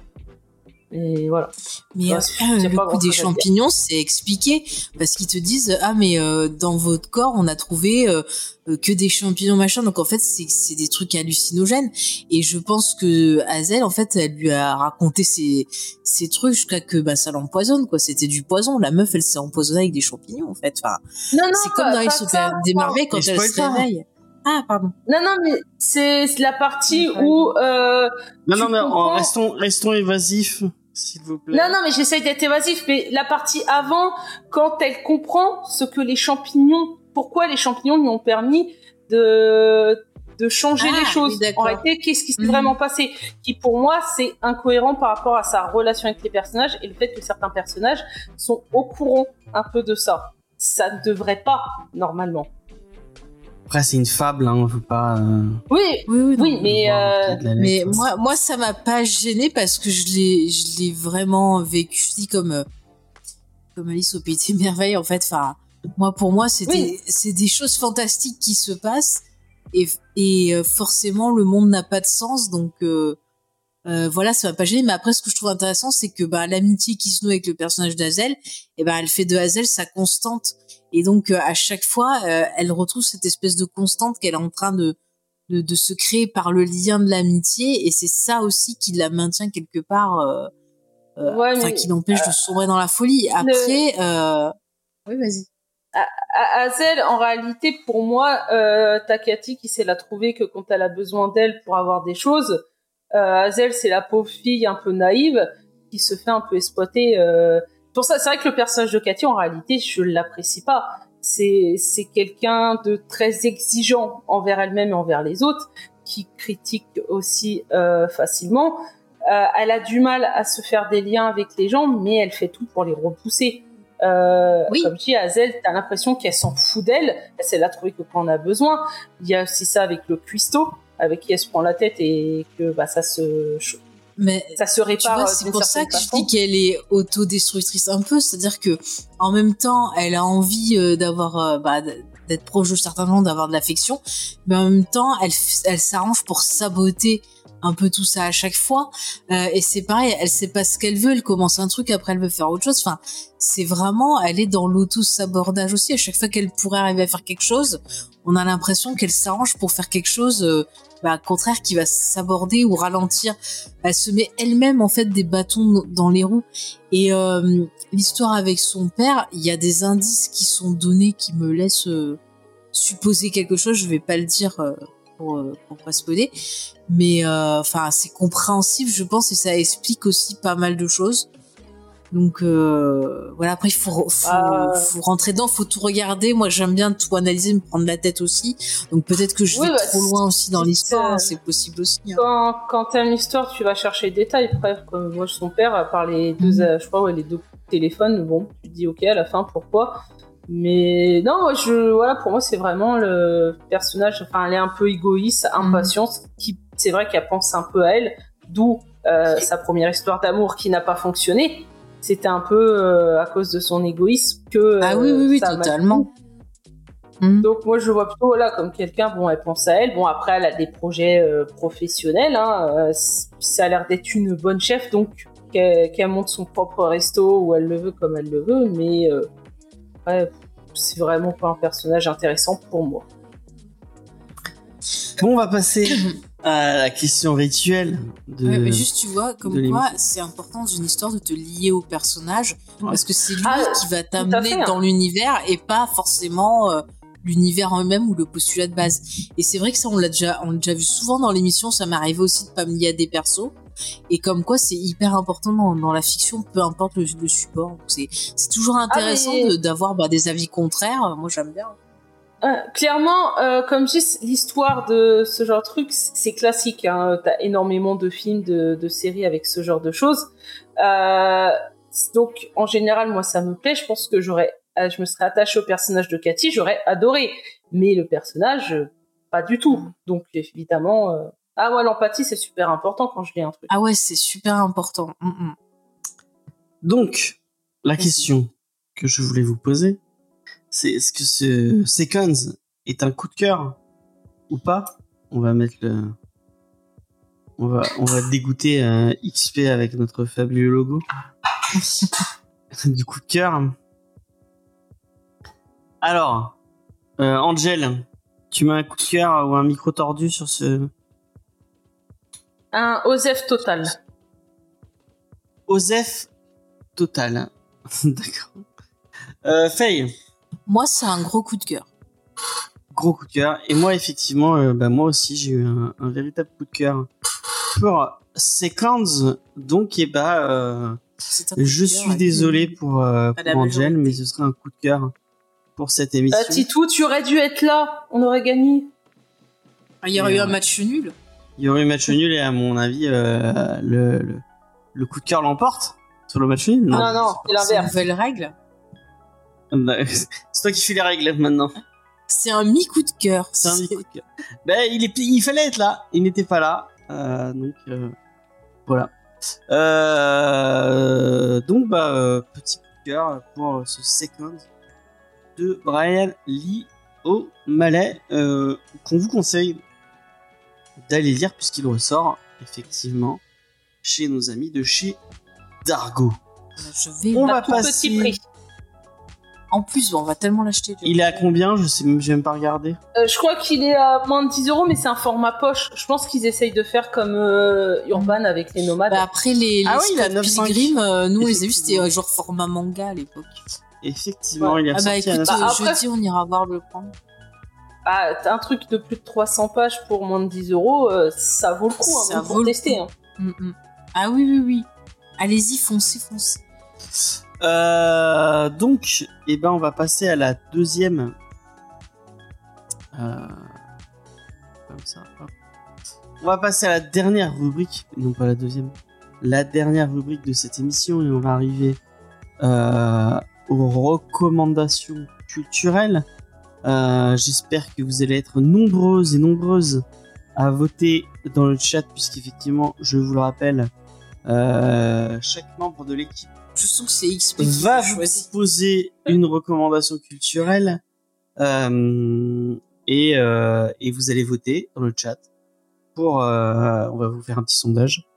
Et voilà. Mais Ouais, euh, le pas coup des champignons, c'est expliqué parce qu'ils te disent ah mais euh, dans votre corps on a trouvé euh, que des champignons machin donc en fait c'est des trucs hallucinogènes et je pense que Hazel en fait elle lui a raconté ces ces trucs jusqu'à que bah ça l'empoisonne quoi c'était du poison la meuf elle s'est empoisonnée avec des champignons en fait enfin Non, non, c'est comme dans super ça. des merveilles quand elle se pas. réveille ah pardon Non, non, mais c'est la partie Ouais. où. euh, Non, non, mais comprends restons, restons évasifs, s'il vous plaît. Non, non, mais j'essaye d'être évasif. Mais la partie avant, quand elle comprend ce que les champignons, pourquoi les champignons lui ont permis de de changer Ah, les choses. oui, en réalité, qu'est-ce qui s'est Mhm. vraiment passé? Qui pour moi, c'est incohérent par rapport à sa relation avec les personnages et le fait que certains personnages sont au courant un peu de ça. Ça ne devrait pas normalement. Après, c'est une fable, hein, faut pas. euh, Oui, oui oui, mais voir euh, Mais moi, moi, ça m'a pas gêné parce que je l'ai, je l'ai vraiment vécu je dis, comme, euh, comme Alice au pays des merveilles en fait. Enfin, moi, pour moi, c'était, Oui. c'est des choses fantastiques qui se passent et, et forcément le monde n'a pas de sens donc. Euh, euh, voilà, ça m'a pas gêné. Mais après, ce que je trouve intéressant, c'est que bah, l'amitié qui se noue avec le personnage d'Azel, et ben, elle fait de Hazel sa constante. Et donc, euh, à chaque fois, euh, elle retrouve cette espèce de constante qu'elle est en train de, de, de se créer par le lien de l'amitié. Et c'est ça aussi qui la maintient quelque part, euh, euh, Ouais, enfin, mais, qui l'empêche de sombrer dans la folie. Après, euh... oui, vas-y. À- Hazel, en réalité, pour moi, euh, Takati qui sait la trouver que quand elle a besoin d'elle pour avoir des choses, euh, Hazel, c'est la pauvre fille un peu naïve qui se fait un peu exploiter. Euh... Pour ça, c'est vrai que le personnage de Cathy, en réalité, je l'apprécie pas. C'est c'est quelqu'un de très exigeant envers elle-même et envers les autres, qui critique aussi euh, facilement. Euh, elle a du mal à se faire des liens avec les gens, mais elle fait tout pour les repousser. Euh, Oui. Comme je dis, Hazel, t'as l'impression qu'elle s'en fout d'elle. Elle sait la trouver que quand on a besoin. Il y a aussi ça avec le cuistot, avec qui elle se prend la tête et que bah, ça se Mais ça se répare. euh, c'est pour ça que je dis qu'elle est autodestructrice un peu, c'est-à-dire que en même temps, elle a envie euh, d'avoir, euh, bah, d'être proche de certains gens, d'avoir de l'affection, mais en même temps, elle, elle s'arrange pour saboter un peu tout ça à chaque fois. Euh, et c'est pareil, elle sait pas ce qu'elle veut, elle commence un truc, après elle veut faire autre chose. Enfin, c'est vraiment, elle est dans l'auto-sabordage aussi. À chaque fois qu'elle pourrait arriver à faire quelque chose, on a l'impression qu'elle s'arrange pour faire quelque chose, euh, bah, au contraire, qui va s'aborder ou ralentir. Elle se met elle-même en fait des bâtons dans les roues. Et euh, l'histoire avec son père, il y a des indices qui sont donnés qui me laissent euh, supposer quelque chose. Je vais pas le dire euh, pour, euh, pour pas spoiler, mais euh, enfin c'est compréhensif, je pense, et ça explique aussi pas mal de choses. Donc euh, voilà, après il faut, faut, Ah. faut rentrer dedans, faut tout regarder. Moi j'aime bien tout analyser, me prendre la tête aussi. Donc peut-être que je Oui, vais bah, trop loin aussi dans l'histoire, c'est- possible aussi. hein. Quand, quand t'as une histoire, tu vas chercher les détails. Bref, comme moi, son père, à part les deux, Mhm. euh, je crois, ouais, les deux coups de téléphone, bon, tu te dis ok à la fin, pourquoi? Mais non, moi, je, voilà, pour moi, c'est vraiment le personnage. Enfin, elle est un peu égoïste, Mhm. impatiente, qui, c'est vrai qu'elle pense un peu à elle, d'où euh, sa première histoire d'amour qui n'a pas fonctionné. C'était un peu euh, à cause de son égoïsme que. Ah oui, euh, oui, oui, totalement. Mhm. donc moi je vois plutôt voilà comme quelqu'un bon elle pense à elle bon après elle a des projets euh, professionnels hein, euh, ça a l'air d'être une bonne chef donc qu'elle monte son propre resto où elle le veut comme elle le veut mais euh, ouais, c'est vraiment pas un personnage intéressant pour moi Bon, on va passer à la question rituelle de. Ouais, mais juste, tu vois, comme quoi, c'est important d'une histoire de te lier au personnage, Ouais. parce que c'est lui Ah, qui va t'amener hein. dans l'univers et pas forcément euh, l'univers en même ou le postulat de base. Et c'est vrai que ça, on l'a déjà, on l'a déjà vu souvent dans l'émission. Ça m'est arrivé aussi de pas me lier à des persos. Et comme quoi, c'est hyper important dans, dans la fiction, peu importe le, le support. C'est, c'est toujours intéressant mais- de- d'avoir bah, des avis contraires. Moi, j'aime bien. Euh, clairement, euh, comme je dis, l'histoire de ce genre de truc, c'est classique. Hein. T'as énormément de films, de, de séries avec ce genre de choses. Euh, donc, en général, moi, ça me plaît. Je pense que j'aurais, je me serais attachée au personnage de Cathy, j'aurais adoré. Mais le personnage, pas du tout. Donc, évidemment, euh, ah ouais, l'empathie, c'est super important quand je lis un truc. Ah ouais, c'est super important. Mm, mm. Donc, la question que je voulais vous poser, c'est est-ce que ce Seconds est un coup de cœur ou pas? On va mettre le. On va, on va dégoûter euh, XP avec notre fabuleux logo. du coup de cœur. Alors, euh, Angel, tu mets un coup de cœur ou un micro tordu sur ce Un Osef total. Osef total. D'accord. Euh, Faye, Moi, c'est un gros coup de cœur. gros coup de cœur. Et moi, effectivement, euh, bah, moi aussi, j'ai eu un, un véritable coup de cœur pour Seconds. Donc, et bah, euh, un je cœur suis désolé pour, euh, pour Angel, mais ce serait un coup de cœur pour cette émission. Euh, Titou, tu aurais dû être là. On aurait gagné. Ah, Il y aurait eu un match nul. Il y aurait eu match nul et à mon avis, euh, le, le, le coup de cœur l'emporte sur le match nul. Non, non, c'est C'est une l'inverse. nouvelle règle. C'est toi qui fais les règles maintenant. C'est un mi-coup de cœur. C'est un C'est- coup de cœur. Ben, il, est, il fallait être là. Il n'était pas là. Euh, donc, euh, voilà. Euh, donc, bah, petit coup de cœur pour ce second de Brian Lee au Malais, qu'on vous conseille d'aller lire puisqu'il ressort effectivement chez nos amis de chez Dargo. Je vais. On va passer. petit prix. En plus, on va tellement l'acheter. Il est à combien Je sais même, j'ai même pas regardé. Euh, je crois qu'il est à moins de 10 euros, mais c'est un format poche. Je pense qu'ils essayent de faire comme euh, Urban avec les nomades. Bah, après les, les Ah oui, il a Scott 9,5. Pilgrim, euh, nous on les a vus, c'était euh, genre format manga à l'époque. Effectivement, Ouais. il est Ah bah ressorti à écoute, 900. Bah, euh, après- jeudi on ira voir le prendre. Ah, un truc de plus de 300 pages pour moins de 10 euros, euh, ça vaut le coup hein, Ça vaut le tester. coup. hein. Mm, mm. Ah oui, oui, oui. Allez-y, foncez, foncez. Euh, donc, eh ben, on va passer à la deuxième. Euh. On va passer à la dernière rubrique, non pas la deuxième. La dernière rubrique de cette émission et on va arriver euh, aux recommandations culturelles. J'espère que vous allez être nombreuses et nombreuses à voter dans le chat puisqu'effectivement, je vous le rappelle, chaque membre de l'équipe Je sens que c'est XP qui va vous proposer une recommandation culturelle euh, et, euh, et vous allez voter dans le chat pour euh, on va vous faire un petit sondage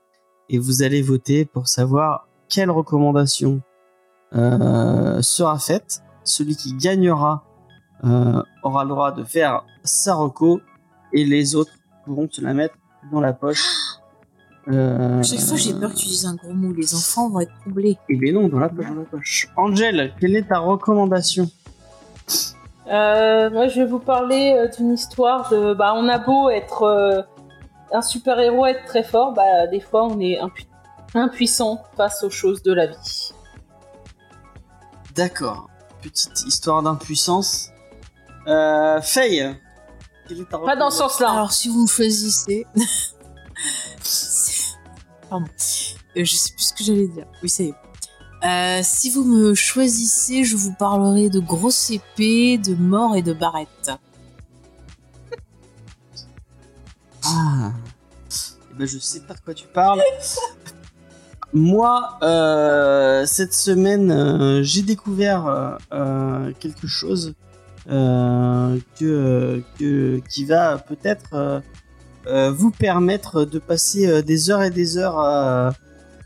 et vous allez voter pour savoir quelle recommandation sera faite. Celui qui gagnera aura le droit de faire sa reco et les autres pourront se la mettre dans la poche euh, Chaque fois, j'ai peur que tu dises un gros mot. Les enfants vont être troublés. eh bien non, dans la poche, dans la poche. Angel, quelle est ta recommandation Euh, moi, je vais vous parler euh, d'une histoire de. Bah, on a beau être euh, un super héros, être très fort, bah, des fois, on est impu- impuissant face aux choses de la vie. D'accord. Petite histoire d'impuissance. Euh, Faye, quelle est ta Pas dans ce sens-là. Alors, si vous me choisissez. Pardon. Euh, je sais plus ce que j'allais dire. Oui, ça y est. Euh, si vous me choisissez, je vous parlerai de grosses épées, de mort et de barrettes. Ah. Eh ben, je sais pas de quoi tu parles. Moi, euh, cette semaine, j'ai découvert quelque chose qui va peut-être vous permettre de passer euh, des heures et des heures à,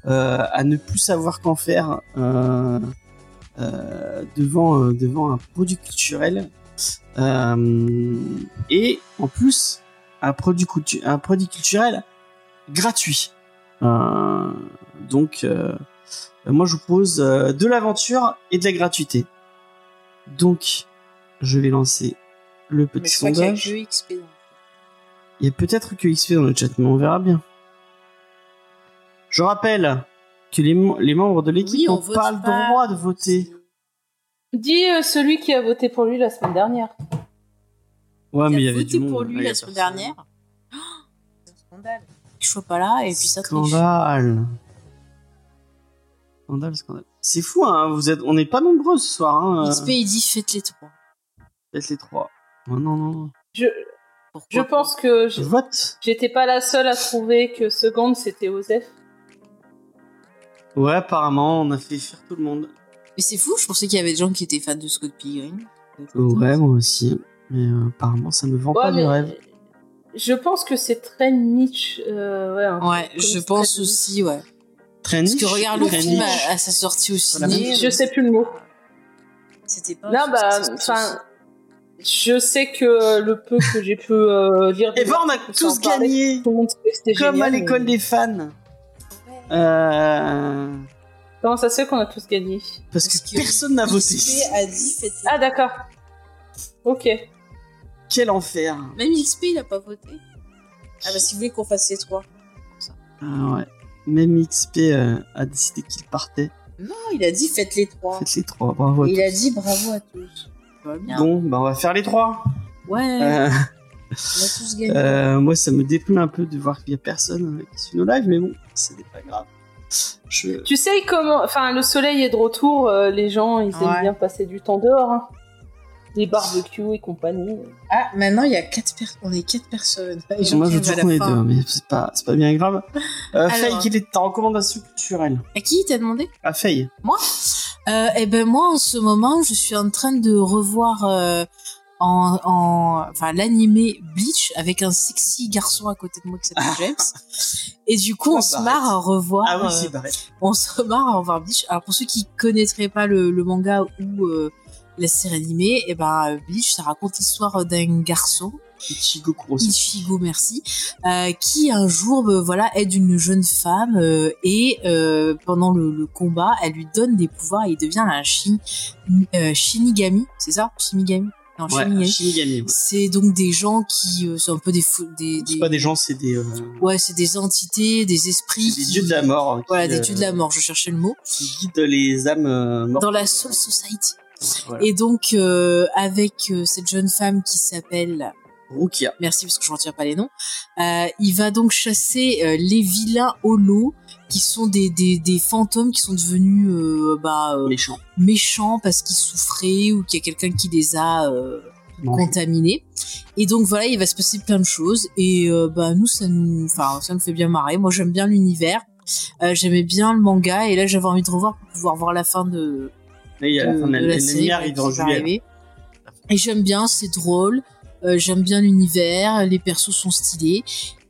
euh, à ne plus savoir qu'en faire euh, euh, devant, euh, devant un produit culturel. Euh, et en plus, un produit, un produit culturel gratuit. Euh, donc, euh, moi, je vous propose euh, de l'aventure et de la gratuité. Donc, je vais lancer le petit Mais je crois qu'il y a sondage. que XP. dans le jeu. Il y a peut-être que XP dans le chat, mais on verra bien. Je rappelle que les, les membres de l'équipe Oui, on n'ont vote pas le pas. droit de voter. Dis euh, celui qui a voté pour lui la semaine dernière. Ouais, mais il y a avait voté du monde. pour lui il y a la semaine personne. dernière. Oh, c'est un scandale. Je sois pas là et puis ça triche. Scandale. Scandale, scandale. C'est fou, hein. Vous êtes, on n'est pas nombreux ce soir, hein. XP il dit faites les trois. Faites les trois. Oh, non, non, non. Je, Pourquoi je pense que j'étais pas la seule à trouver que seconde c'était Osef. Ouais, apparemment, on a fait faire tout le monde. Mais c'est fou, je pensais qu'il y avait des gens qui étaient fans de Scott Pilgrim. Ouais, moi aussi. Mais euh, apparemment, ça me vend Ouais, pas du rêve. Je pense que c'est très niche. euh, ouais, je pense très- aussi, ouais. Très Parce niche. que regarde le très film à, à sa sortie au Voilà. ciné. Je sais plus le mot. C'était pas. Non, bah, enfin, je sais que le peu que j'ai pu euh, lire. Et ben, on a tous gagné Tout le monde Comme génial, à l'école mais- des fans. Euh, Comment ça se fait qu'on a tous gagné Parce que, Parce que personne n'a voté. XP a dit Ah, d'accord. Ok. Quel enfer. Même XP, il a pas voté. Ah bah si vous voulez qu'on fasse ces trois. Ah ouais. Même XP euh, a décidé qu'il partait. Non, il a dit faites les trois. Faites les trois, bravo. à Et il a dit bravo à tous. Va bien. Bon, bah on va faire les trois. Ouais, Euh, on a tous gagné. euh, moi, ça me déprime un peu de voir qu'il y a personne qui suit nos lives, mais bon, ce n'est pas grave. Je... Tu sais comment. Enfin, le soleil est de retour, euh, les gens, ils aiment bien passer du temps dehors. hein. Les barbecues et compagnie. Ah, maintenant il y a quatre personnes. On est quatre personnes. Et Moi, je veux trouve à qu'on est deux, mais c'est pas, c'est pas bien grave. Euh, Alors. Faye, quelle est ta recommandation culturelle? À qui t'as demandé? Ah, Faye. Moi? Euh, Eh ben moi, en ce moment, je suis en train de revoir euh, en, en, enfin l'animé Bleach avec un sexy garçon à côté de moi qui s'appelle James. Et du coup, on Oh, se bah, marre à revoir. Ah oui, euh, c'est on se marre à revoir Bleach. Alors pour ceux qui connaîtraient pas le, le manga ou euh, la série animée, et ben Bleach, ça raconte l'histoire d'un garçon Ichigo Kurosuke. Ichigo, merci, euh, qui un jour, euh, voilà, aide une jeune femme euh, et pendant le, le combat, elle lui donne des pouvoirs et il devient un euh, Shinigami, c'est ça, Shinigami, non Ouais, Shinigami. Shinigami. ouais. C'est donc des gens qui sont un peu des des, pas des gens, c'est des, ouais, c'est des entités, des esprits, c'est des qui- dieux de la mort. Voilà, des dieux de la mort. Je cherchais le mot. Qui guident les âmes mortes. Dans la Soul Society. Voilà. Et donc euh, avec euh, cette jeune femme qui s'appelle Rukia. merci parce que je retiens pas les noms. Euh, il va donc chasser euh, les vilains holos qui sont des, des, des fantômes qui sont devenus euh, bah, euh, Méchant. méchants parce qu'ils souffraient ou qu'il y a quelqu'un qui les a euh, contaminés. Et donc voilà, il va se passer plein de choses et euh, bah nous ça nous, enfin ça nous fait bien marrer. Moi j'aime bien l'univers, j'aimais bien le manga et là j'avais envie de revoir pour pouvoir voir la fin de, il y a la de- fin de de la l'ennemi série arrive en juillet. Et j'aime bien, c'est drôle. Euh, j'aime bien l'univers, les persos sont stylés.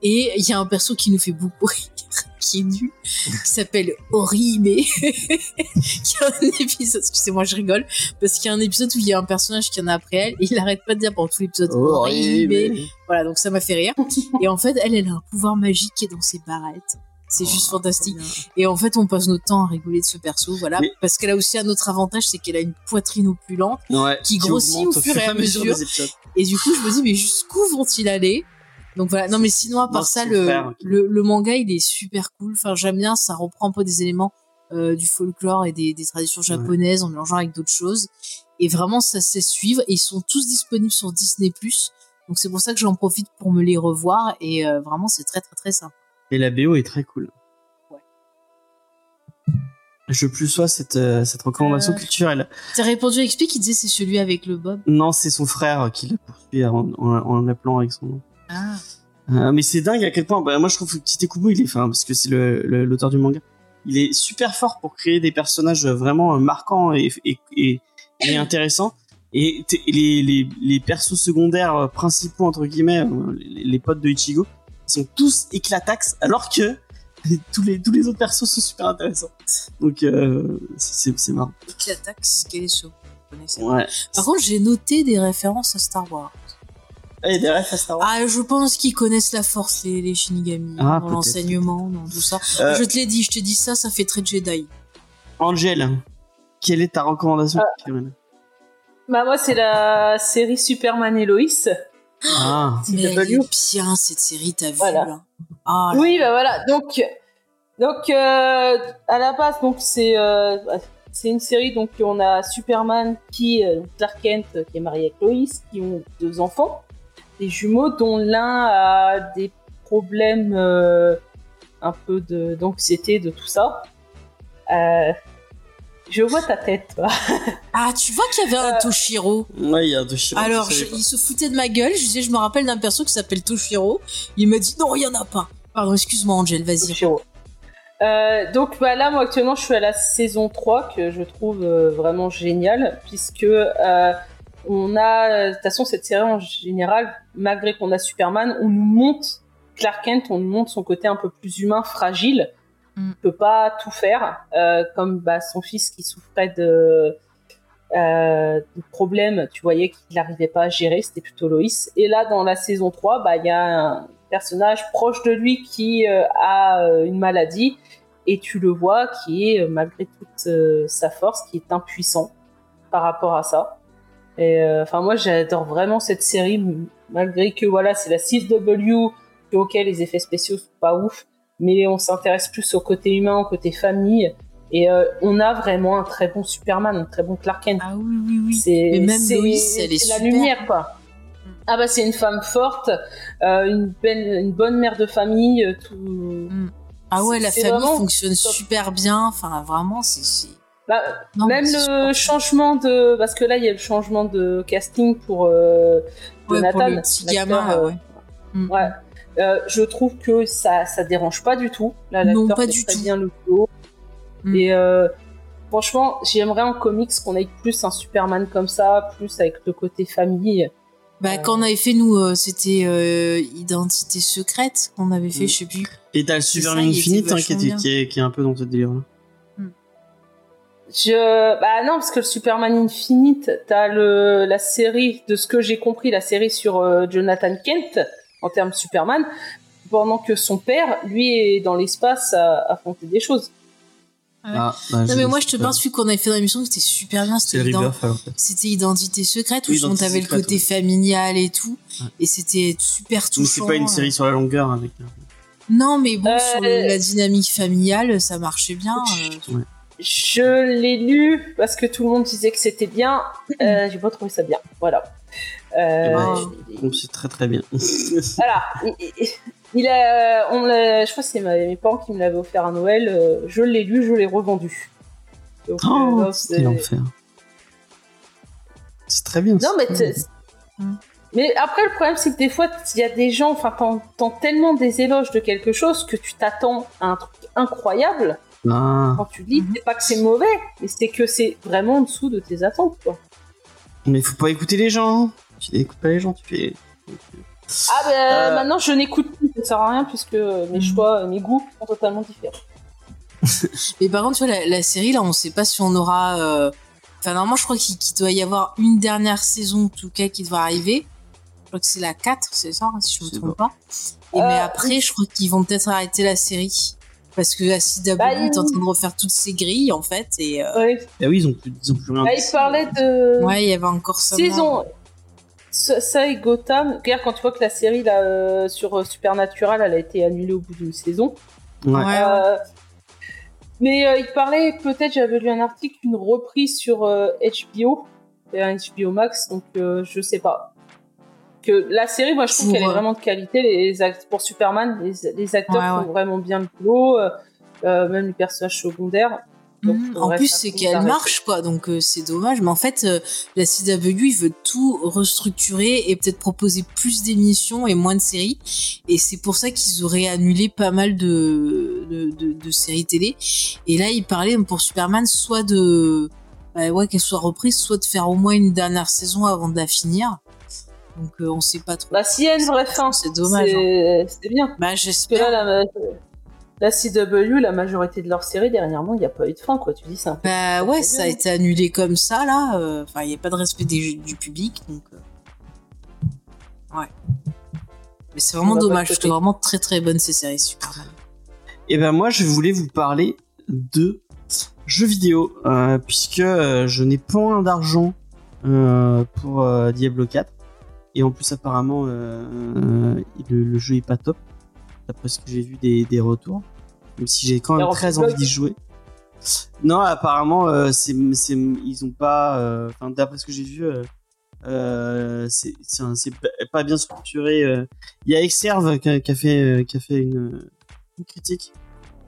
Et il y a un perso qui nous fait beaucoup rire, qui est nul, qui s'appelle Orihime. qui a un épisode, excusez-moi, je rigole, parce qu'il y a un épisode où il y a un personnage qui en a après elle, et il arrête pas de dire pendant tout l'épisode. Horrible. Voilà, donc ça m'a fait rire. Et en fait, elle, elle a un pouvoir magique qui est dans ses barrettes. C'est Oh, juste fantastique. trop bien. Et en fait, on passe notre temps à rigoler de ce perso, voilà. Mais- Parce qu'elle a aussi un autre avantage, c'est qu'elle a une poitrine opulente. Ouais, qui grossit augmente au fur et à mesure. des épisodes. Et du coup, je me dis, mais jusqu'où vont-ils aller? Donc voilà. Non, mais sinon, à part Non, ça, le, le, le manga, il est super cool. Enfin, j'aime bien, ça reprend un peu des éléments euh, du folklore et des, des traditions japonaises en mélangeant avec d'autres choses. Et vraiment, ça laisse suivre. Et ils sont tous disponibles sur Disney+. Donc c'est pour ça que j'en profite pour me les revoir. Et euh, vraiment, c'est très, très, très sympa. Et la BO est très cool. Je plus sois cette, euh, cette recommandation Euh. culturelle. T'as répondu à XP qui disait c'est celui avec le Bob. Non, c'est son frère qui l'a poursuivi en, en, en l'appelant avec son nom. Ah. Euh, mais c'est dingue à quel point. Bah, moi, je trouve que Tite Kubo, il est, enfin, parce que c'est l'auteur du manga, il est super fort pour créer des personnages vraiment marquants et, et, et, et intéressants. Et les, les, les persos secondaires principaux entre guillemets, euh, les, les potes de Ichigo, ils sont tous éclatax, alors que tous les tous les autres persos sont super intéressants. Donc euh, c'est c'est marrant. Ce vous connaissez Ouais. Par contre, j'ai noté des références à Star Wars. Ah, il y a des à Star Wars. Ah, je pense qu'ils connaissent la force, les, les Shinigami, Ah, dans l'enseignement, dans tout ça. Euh. Je te l'ai dit, je te dis ça, ça fait très Jedi. Angel, quelle est ta recommandation culturelle Bah, moi, c'est la série Superman et Lois. Ah. Mais elle est bien, cette série, t'as vu Voilà. là Ah. Oui, bah voilà. Donc, donc euh, à la base, donc c'est euh, c'est une série donc on a Superman qui euh, Clark Kent qui est marié avec Lois, qui ont deux enfants, des jumeaux dont l'un a des problèmes euh, un peu de d'anxiété de tout ça. Euh, je vois ta tête. toi. Ah, tu vois qu'il y avait un Euh. Toshiro. Ouais, il y a deux chiens. Alors, je- il se foutait de ma gueule. Je disais, je me rappelle d'un perso qui s'appelle Toshiro. Il m'a dit, non, il y en a pas. Pardon, excuse-moi, Angel, vas-y. Euh, donc bah, là, moi actuellement, je suis à la saison 3 que je trouve euh, vraiment géniale, puisque euh, on a, de toute façon, cette série en général, malgré qu'on a Superman, on nous monte Clark Kent, on nous montre son côté un peu plus humain, fragile, Mm. peut pas tout faire, comme bah, son fils qui souffrait de, de problèmes, tu voyais qu'il n'arrivait pas à gérer, c'était plutôt Loïs. Et là, dans la saison 3, bah, il y a un personnage proche de lui qui euh, a euh, une maladie, et tu le vois qui est, euh, malgré toute euh, sa force, qui est impuissant par rapport à ça. Et enfin, moi, j'adore vraiment cette série, malgré que voilà, c'est la 6W, que, ok, les effets spéciaux sont pas ouf, mais on s'intéresse plus au côté humain, au côté famille, et euh, on a vraiment un très bon Superman, un très bon Clark Kent. Ah oui, oui, oui. C'est Mais même Loïs, elle est la super. lumière, quoi. Ah bah c'est une femme forte, euh, une, belle, une bonne mère de famille, euh, tout. Ah ouais, la famille vraiment fonctionne super bien. Enfin, vraiment, c'est. Bah, Même le changement de, parce que là il y a le changement de casting pour euh, Ouais, Jonathan, pour le petit gamin, euh, ouais. Mm. Ouais. Euh, je trouve que ça, ça dérange pas du tout. Là, Non, pas fait du très tout. bien le boulot. Mm. Et franchement, j'aimerais en comics qu'on ait plus un Superman comme ça, plus avec le côté famille. Bah, Euh. quand on avait fait, nous, euh, c'était euh, Identité secrète qu'on avait fait, Mm. je sais plus. Et t'as le Superman Infinite hein, qui, est, qui est un peu dans ce délire-là. Je, bah non, parce que le Superman Infinite, t'as le la série, de ce que j'ai compris, la série sur euh, Jonathan Kent en termes Superman, pendant que son père, lui, est dans l'espace à affronter des choses. Ah, bah, Non, mais moi, je te parle celui qu'on avait fait dans l'émission, c'était super bien. C'était ident- Identité secrète, où Oui, Identité t'avais le côté ouais. familial et tout. Ouais. Et c'était super touchant. Donc c'est pas une série sur la longueur avec. euh, Non, mais bon, Euh, sur le- la dynamique familiale, ça marchait bien. euh. Je l'ai lu parce que tout le monde disait que c'était bien. Euh, j'ai pas trouvé ça bien. Voilà. Euh, je- Donc c'est très très bien. voilà. Il, a, on je crois que c'est mes parents qui me l'avaient offert à Noël. Euh, Je l'ai lu, je l'ai revendu. Donc, euh, Oh, non, c'est- quel enfer. C'est très bien. Non, mais, mais après, le problème, c'est que des fois, il y a des gens, enfin, t'entends tellement des éloges de quelque chose que tu t'attends à un truc incroyable. Ah, Quand tu lis, c'est pas que c'est mauvais, mais c'est que c'est vraiment en dessous de tes attentes, quoi. mais faut pas écouter les gens. Tu n'écoutes pas les gens, tu fais. Ah, ben, Euh. maintenant, je n'écoute plus, ça sert à rien, puisque mes Mhm. choix, mes goûts sont totalement différents. Mais par contre, tu vois, la, la série, là, on sait pas si on aura. euh, Enfin, normalement, je crois qu'il doit y avoir une dernière saison, en tout cas, qui devra arriver. Je crois que c'est la 4, c'est ça, hein, si je me trompe pas. Et Euh, mais après, je crois qu'ils vont peut-être arrêter la série. Parce que la CW Bah, est en train de refaire toutes ses grilles, en fait. Et euh, Ouais. Ah oui, ils ont plus, ils ont plus rien. Là, il parlait de ouais, il y avait encore ça. saison. Ça ça et Gotham. Regarde, quand tu vois que la série là, euh, sur euh, Supernatural, elle a été annulée au bout d'une saison. Ouais. Euh, mais euh, il parlait, peut-être, j'avais lu un article, une reprise sur euh, HBO, et un HBO Max, donc euh, je sais pas. Que la série, moi, je trouve qu'elle est vraiment de qualité. Les act- pour Superman, les, les acteurs Ouais, font vraiment bien le boulot, même les personnages secondaires. Faudrait En plus, c'est qu'elle marche, quoi. Donc, euh, c'est dommage. Mais en fait, euh, la CW, il veut tout restructurer et peut-être proposer plus d'émissions et moins de séries. Et c'est pour ça qu'ils auraient annulé pas mal de, de, de, de séries télé. Et là, il parlait pour Superman, soit de, bah ouais, qu'elle soit reprise, soit de faire au moins une dernière saison avant de la finir. Donc, euh, on sait pas trop. Bah, s'il y a une vraie fin, C'est dommage, hein. c'est c'est bien. Bah, j'espère. La, CW, la majorité de leurs séries, dernièrement, il n'y a pas eu de fin, quoi. Tu dis, c'est un peu. Bah ouais, ça a été annulé comme ça là. euh, Enfin, il n'y a pas de respect des- du public, donc. euh, Ouais. Mais c'est vraiment dommage. C'était vraiment très très bonne ces séries Superman. Et ben moi, je voulais vous parler de jeux vidéo, euh, puisque je n'ai point d'argent euh, pour euh, Diablo 4. Et en plus, apparemment, euh, euh, le, le jeu est pas top, d'après ce que j'ai vu des, des retours. Même si j'ai quand même très envie d'y jouer. Non, apparemment, euh, c'est, ils ont pas. euh, d'après ce que j'ai vu, euh, euh, c'est, pas- bien structuré. Il y a Exerve qui a, qui a fait, qui a fait une, une critique.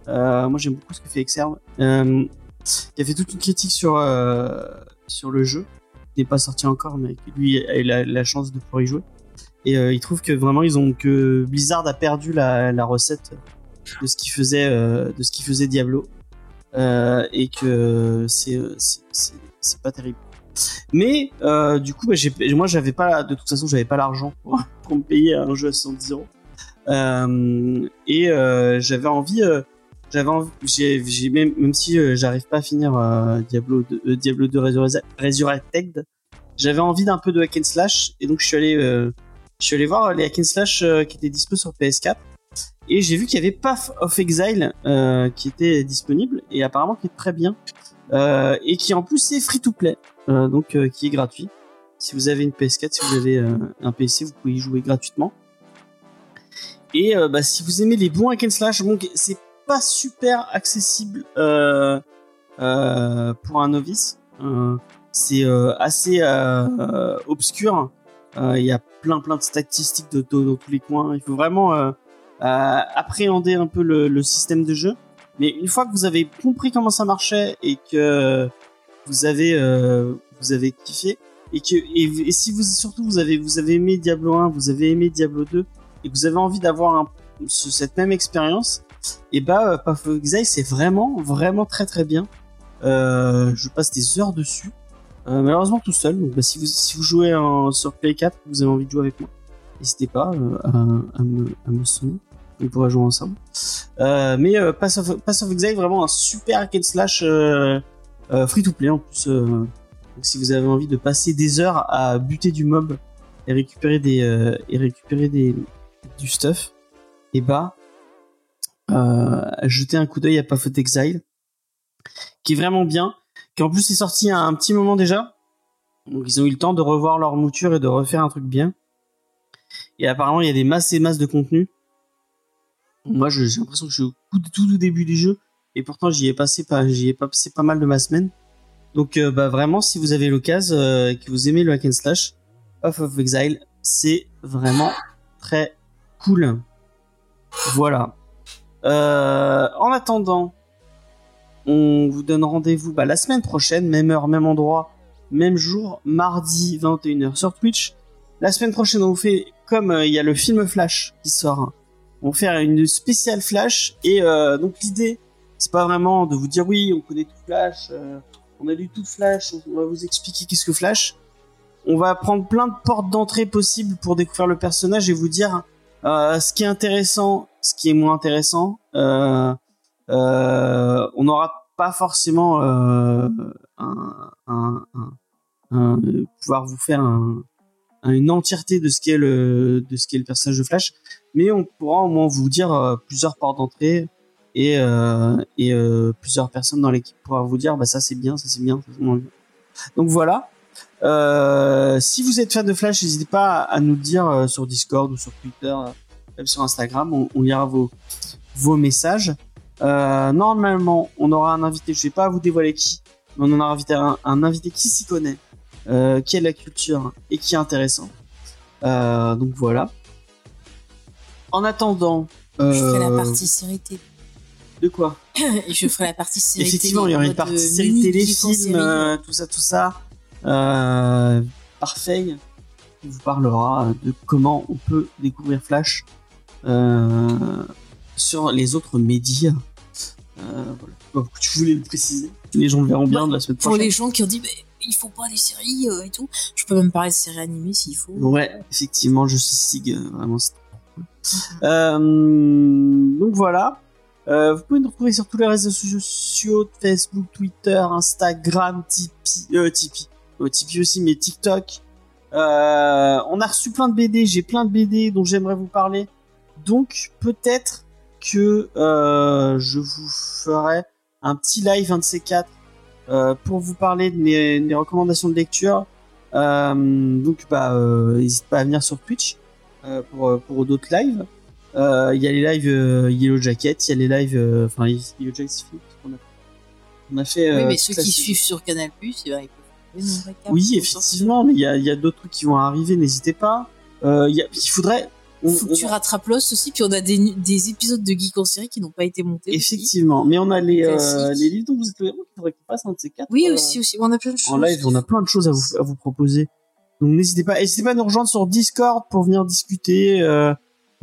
Moi, j'aime beaucoup ce que fait Exerve. Qui a fait toute une critique sur, sur le jeu. Il n'est pas sorti encore, mais qui, lui a eu la, la chance de pouvoir y jouer. Et euh, il trouve que vraiment, ils ont que Blizzard a perdu la, recette de ce qui faisait euh, faisait Diablo. Euh, et que c'est pas terrible. Mais du coup, bah, moi j'avais pas de toute façon j'avais pas l'argent pour, me payer un jeu à 70 euros. Et j'avais envie j'avais j'ai, même, même si j'arrive pas à finir Diablo 2, euh, Diablo 2 Resur- Resurrected, j'avais envie d'un peu de hack and slash. Et donc je suis allé, je suis allé voir les hack and slash euh, qui étaient dispo sur PS4 et j'ai vu qu'il y avait Path of Exile euh, qui était disponible et apparemment qui est très bien euh, et qui en plus est free to play euh, donc euh, qui est gratuit. Si vous avez une PS4, si vous avez euh, un PC, vous pouvez y jouer gratuitement. Et euh, bah, si vous aimez les bons hack and slash, bon, c'est pas super accessible euh, euh, pour un novice. Euh, c'est euh, assez euh, euh, obscur. Euh, Il y a plein plein de statistiques de, de- dans tous les coins. Il faut vraiment euh, euh, appréhender un peu le, le système de jeu. Mais une fois que vous avez compris comment ça marchait et que vous avez euh, vous avez kiffé et que et, si vous surtout vous avez vous avez aimé Diablo 1, vous avez aimé Diablo 2 et que vous avez envie d'avoir cette même expérience, et bah euh, Path of Exile c'est vraiment vraiment très très bien. Euh, je passe des heures dessus, Euh, malheureusement tout seul. Donc bah, si vous si vous jouez sur Play 4, vous avez envie de jouer avec moi, n'hésitez pas euh, à, me à sonner. On pourra jouer ensemble. Euh, mais Pass, of, Pass of Exile vraiment un super hack and slash free to play en plus. donc si vous avez envie de passer des heures à buter du mob et récupérer des et récupérer des du stuff, et bah euh, jetez un coup d'œil à Path of Exile, qui est vraiment bien, qui en plus est sorti a un petit moment déjà. Donc ils ont eu le temps de revoir leur mouture et de refaire un truc bien. Et apparemment il y a des masses et masses de contenu. Moi j'ai l'impression que je suis au tout, tout début du jeu et pourtant j'y ai passé pas passé pas mal de ma semaine. Donc euh, bah vraiment si vous avez l'occasion euh, et que vous aimez le hack and slash, Path of Exile c'est vraiment très cool. Voilà. Euh, en attendant, on vous donne rendez-vous bah, la semaine prochaine, même heure, même endroit, même jour, mardi 21h sur Twitch. La semaine prochaine, on vous fait comme euh, il y a le film Flash qui sort. hein, on va faire une spéciale Flash et euh, donc l'idée, c'est pas vraiment de vous dire oui, on connaît tout Flash, euh, on a lu tout Flash, on va vous expliquer qu'est-ce que Flash. On va prendre plein de portes d'entrée possibles pour découvrir le personnage et vous dire euh, ce qui est intéressant, ce qui est moins intéressant. Euh, on n'aura pas forcément euh, un, un, un- pouvoir vous faire un- un- une entièreté de ce qu'est le de ce qu'est le personnage de Flash, mais on pourra au moins vous dire euh, plusieurs portes d'entrée et euh, et euh, plusieurs personnes dans l'équipe pourra vous dire bah ça c'est bien, ça c'est bien, bien. Donc voilà. Euh, si vous êtes fan de Flash, n'hésitez pas à nous le dire euh, sur Discord ou sur Twitter, euh, même sur Instagram. On, on lira vos, vos messages. Euh, normalement, on aura un invité, je vais pas vous dévoiler qui, mais on en aura invité un, un invité qui s'y connaît, euh, qui a de la culture et qui est intéressant. Euh, donc voilà. En attendant, euh, Je ferai la partie série télé. de quoi? Et je ferai la partie série Effectivement, il télé y aura une partie euh, série télé, film, euh, tout ça, tout ça. Euh, parfait. qui vous parlera de comment on peut découvrir Flash euh, sur les autres médias. Euh, voilà. Bon, tu voulais le préciser. Les gens le verront bien de la semaine Pour prochaine. les gens qui ont dit, mais il faut pas des séries euh, et tout. Je peux même parler de séries animées s'il faut. Ouais, effectivement, je suis Sig, euh, vraiment. c'est- Euh, donc voilà. Euh, vous pouvez nous retrouver sur tous les réseaux sociaux Facebook, Twitter, Instagram, Tipeee, euh, Tipeee, Euh, Tipeee aussi, mais TikTok. On a reçu plein de BD, j'ai plein de BD dont j'aimerais vous parler. Donc peut-être que euh, je vous ferai un petit live, un de ces quatre, euh, pour vous parler de mes, recommandations de lecture. Euh, donc bah euh, n'hésite pas à venir sur Twitch pour, pour d'autres lives. Il y a les lives Yellow Jacket, il y a les lives enfin Yellow Jacket c'est fini, qu'on a, on a fait oui, mais ceux qui suivent sur Canal Plus, eh ben, ils peuvent Oui, effectivement, mais il y a, il y a d'autres trucs qui vont arriver, n'hésitez pas. Euh, il y a- il faudrait. Faut que tu rattrapes Lost aussi, puis on a des, des épisodes de Geek en série qui n'ont pas été montés. aussi. effectivement, mais on a les, euh, les livres dont vous êtes le héros qui faudrait qu'on fasse un de ces quatre. Oui, euh, aussi, aussi. On a plein de choses. En live, on a plein de choses à vous, à vous proposer. Donc n'hésitez pas, n'hésitez pas à nous rejoindre sur Discord pour venir discuter. Euh,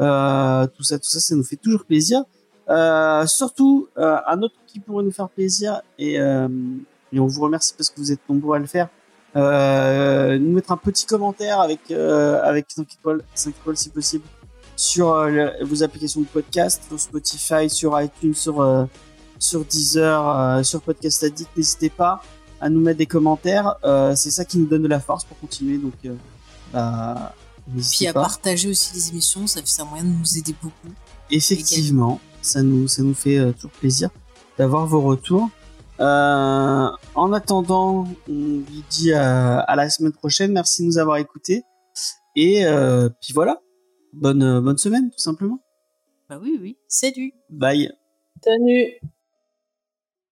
euh, tout ça, tout ça, ça nous fait toujours plaisir. Euh, surtout, un autre qui pourrait nous faire plaisir, et, euh, et on vous remercie parce que vous êtes nombreux à le faire, nous mettre un petit commentaire avec, euh, avec 5 étoiles, 5 étoiles si possible, sur euh, le- vos applications de podcast, sur Spotify, sur iTunes, sur, euh, sur Deezer, euh, sur Podcast Addict. N'hésitez pas à nous mettre des commentaires. Euh, c'est ça qui nous donne de la force pour continuer. Donc, euh, bah, Puis à pas. partager aussi les émissions, ça c'est un moyen de nous aider beaucoup. Effectivement, ça nous, ça nous fait euh, toujours plaisir d'avoir vos retours. Euh, en attendant, on vous dit à, à la semaine prochaine. Merci de nous avoir écoutés. Et euh, puis voilà, bonne, bonne semaine tout simplement. Bah oui, oui. Salut Bye. Salut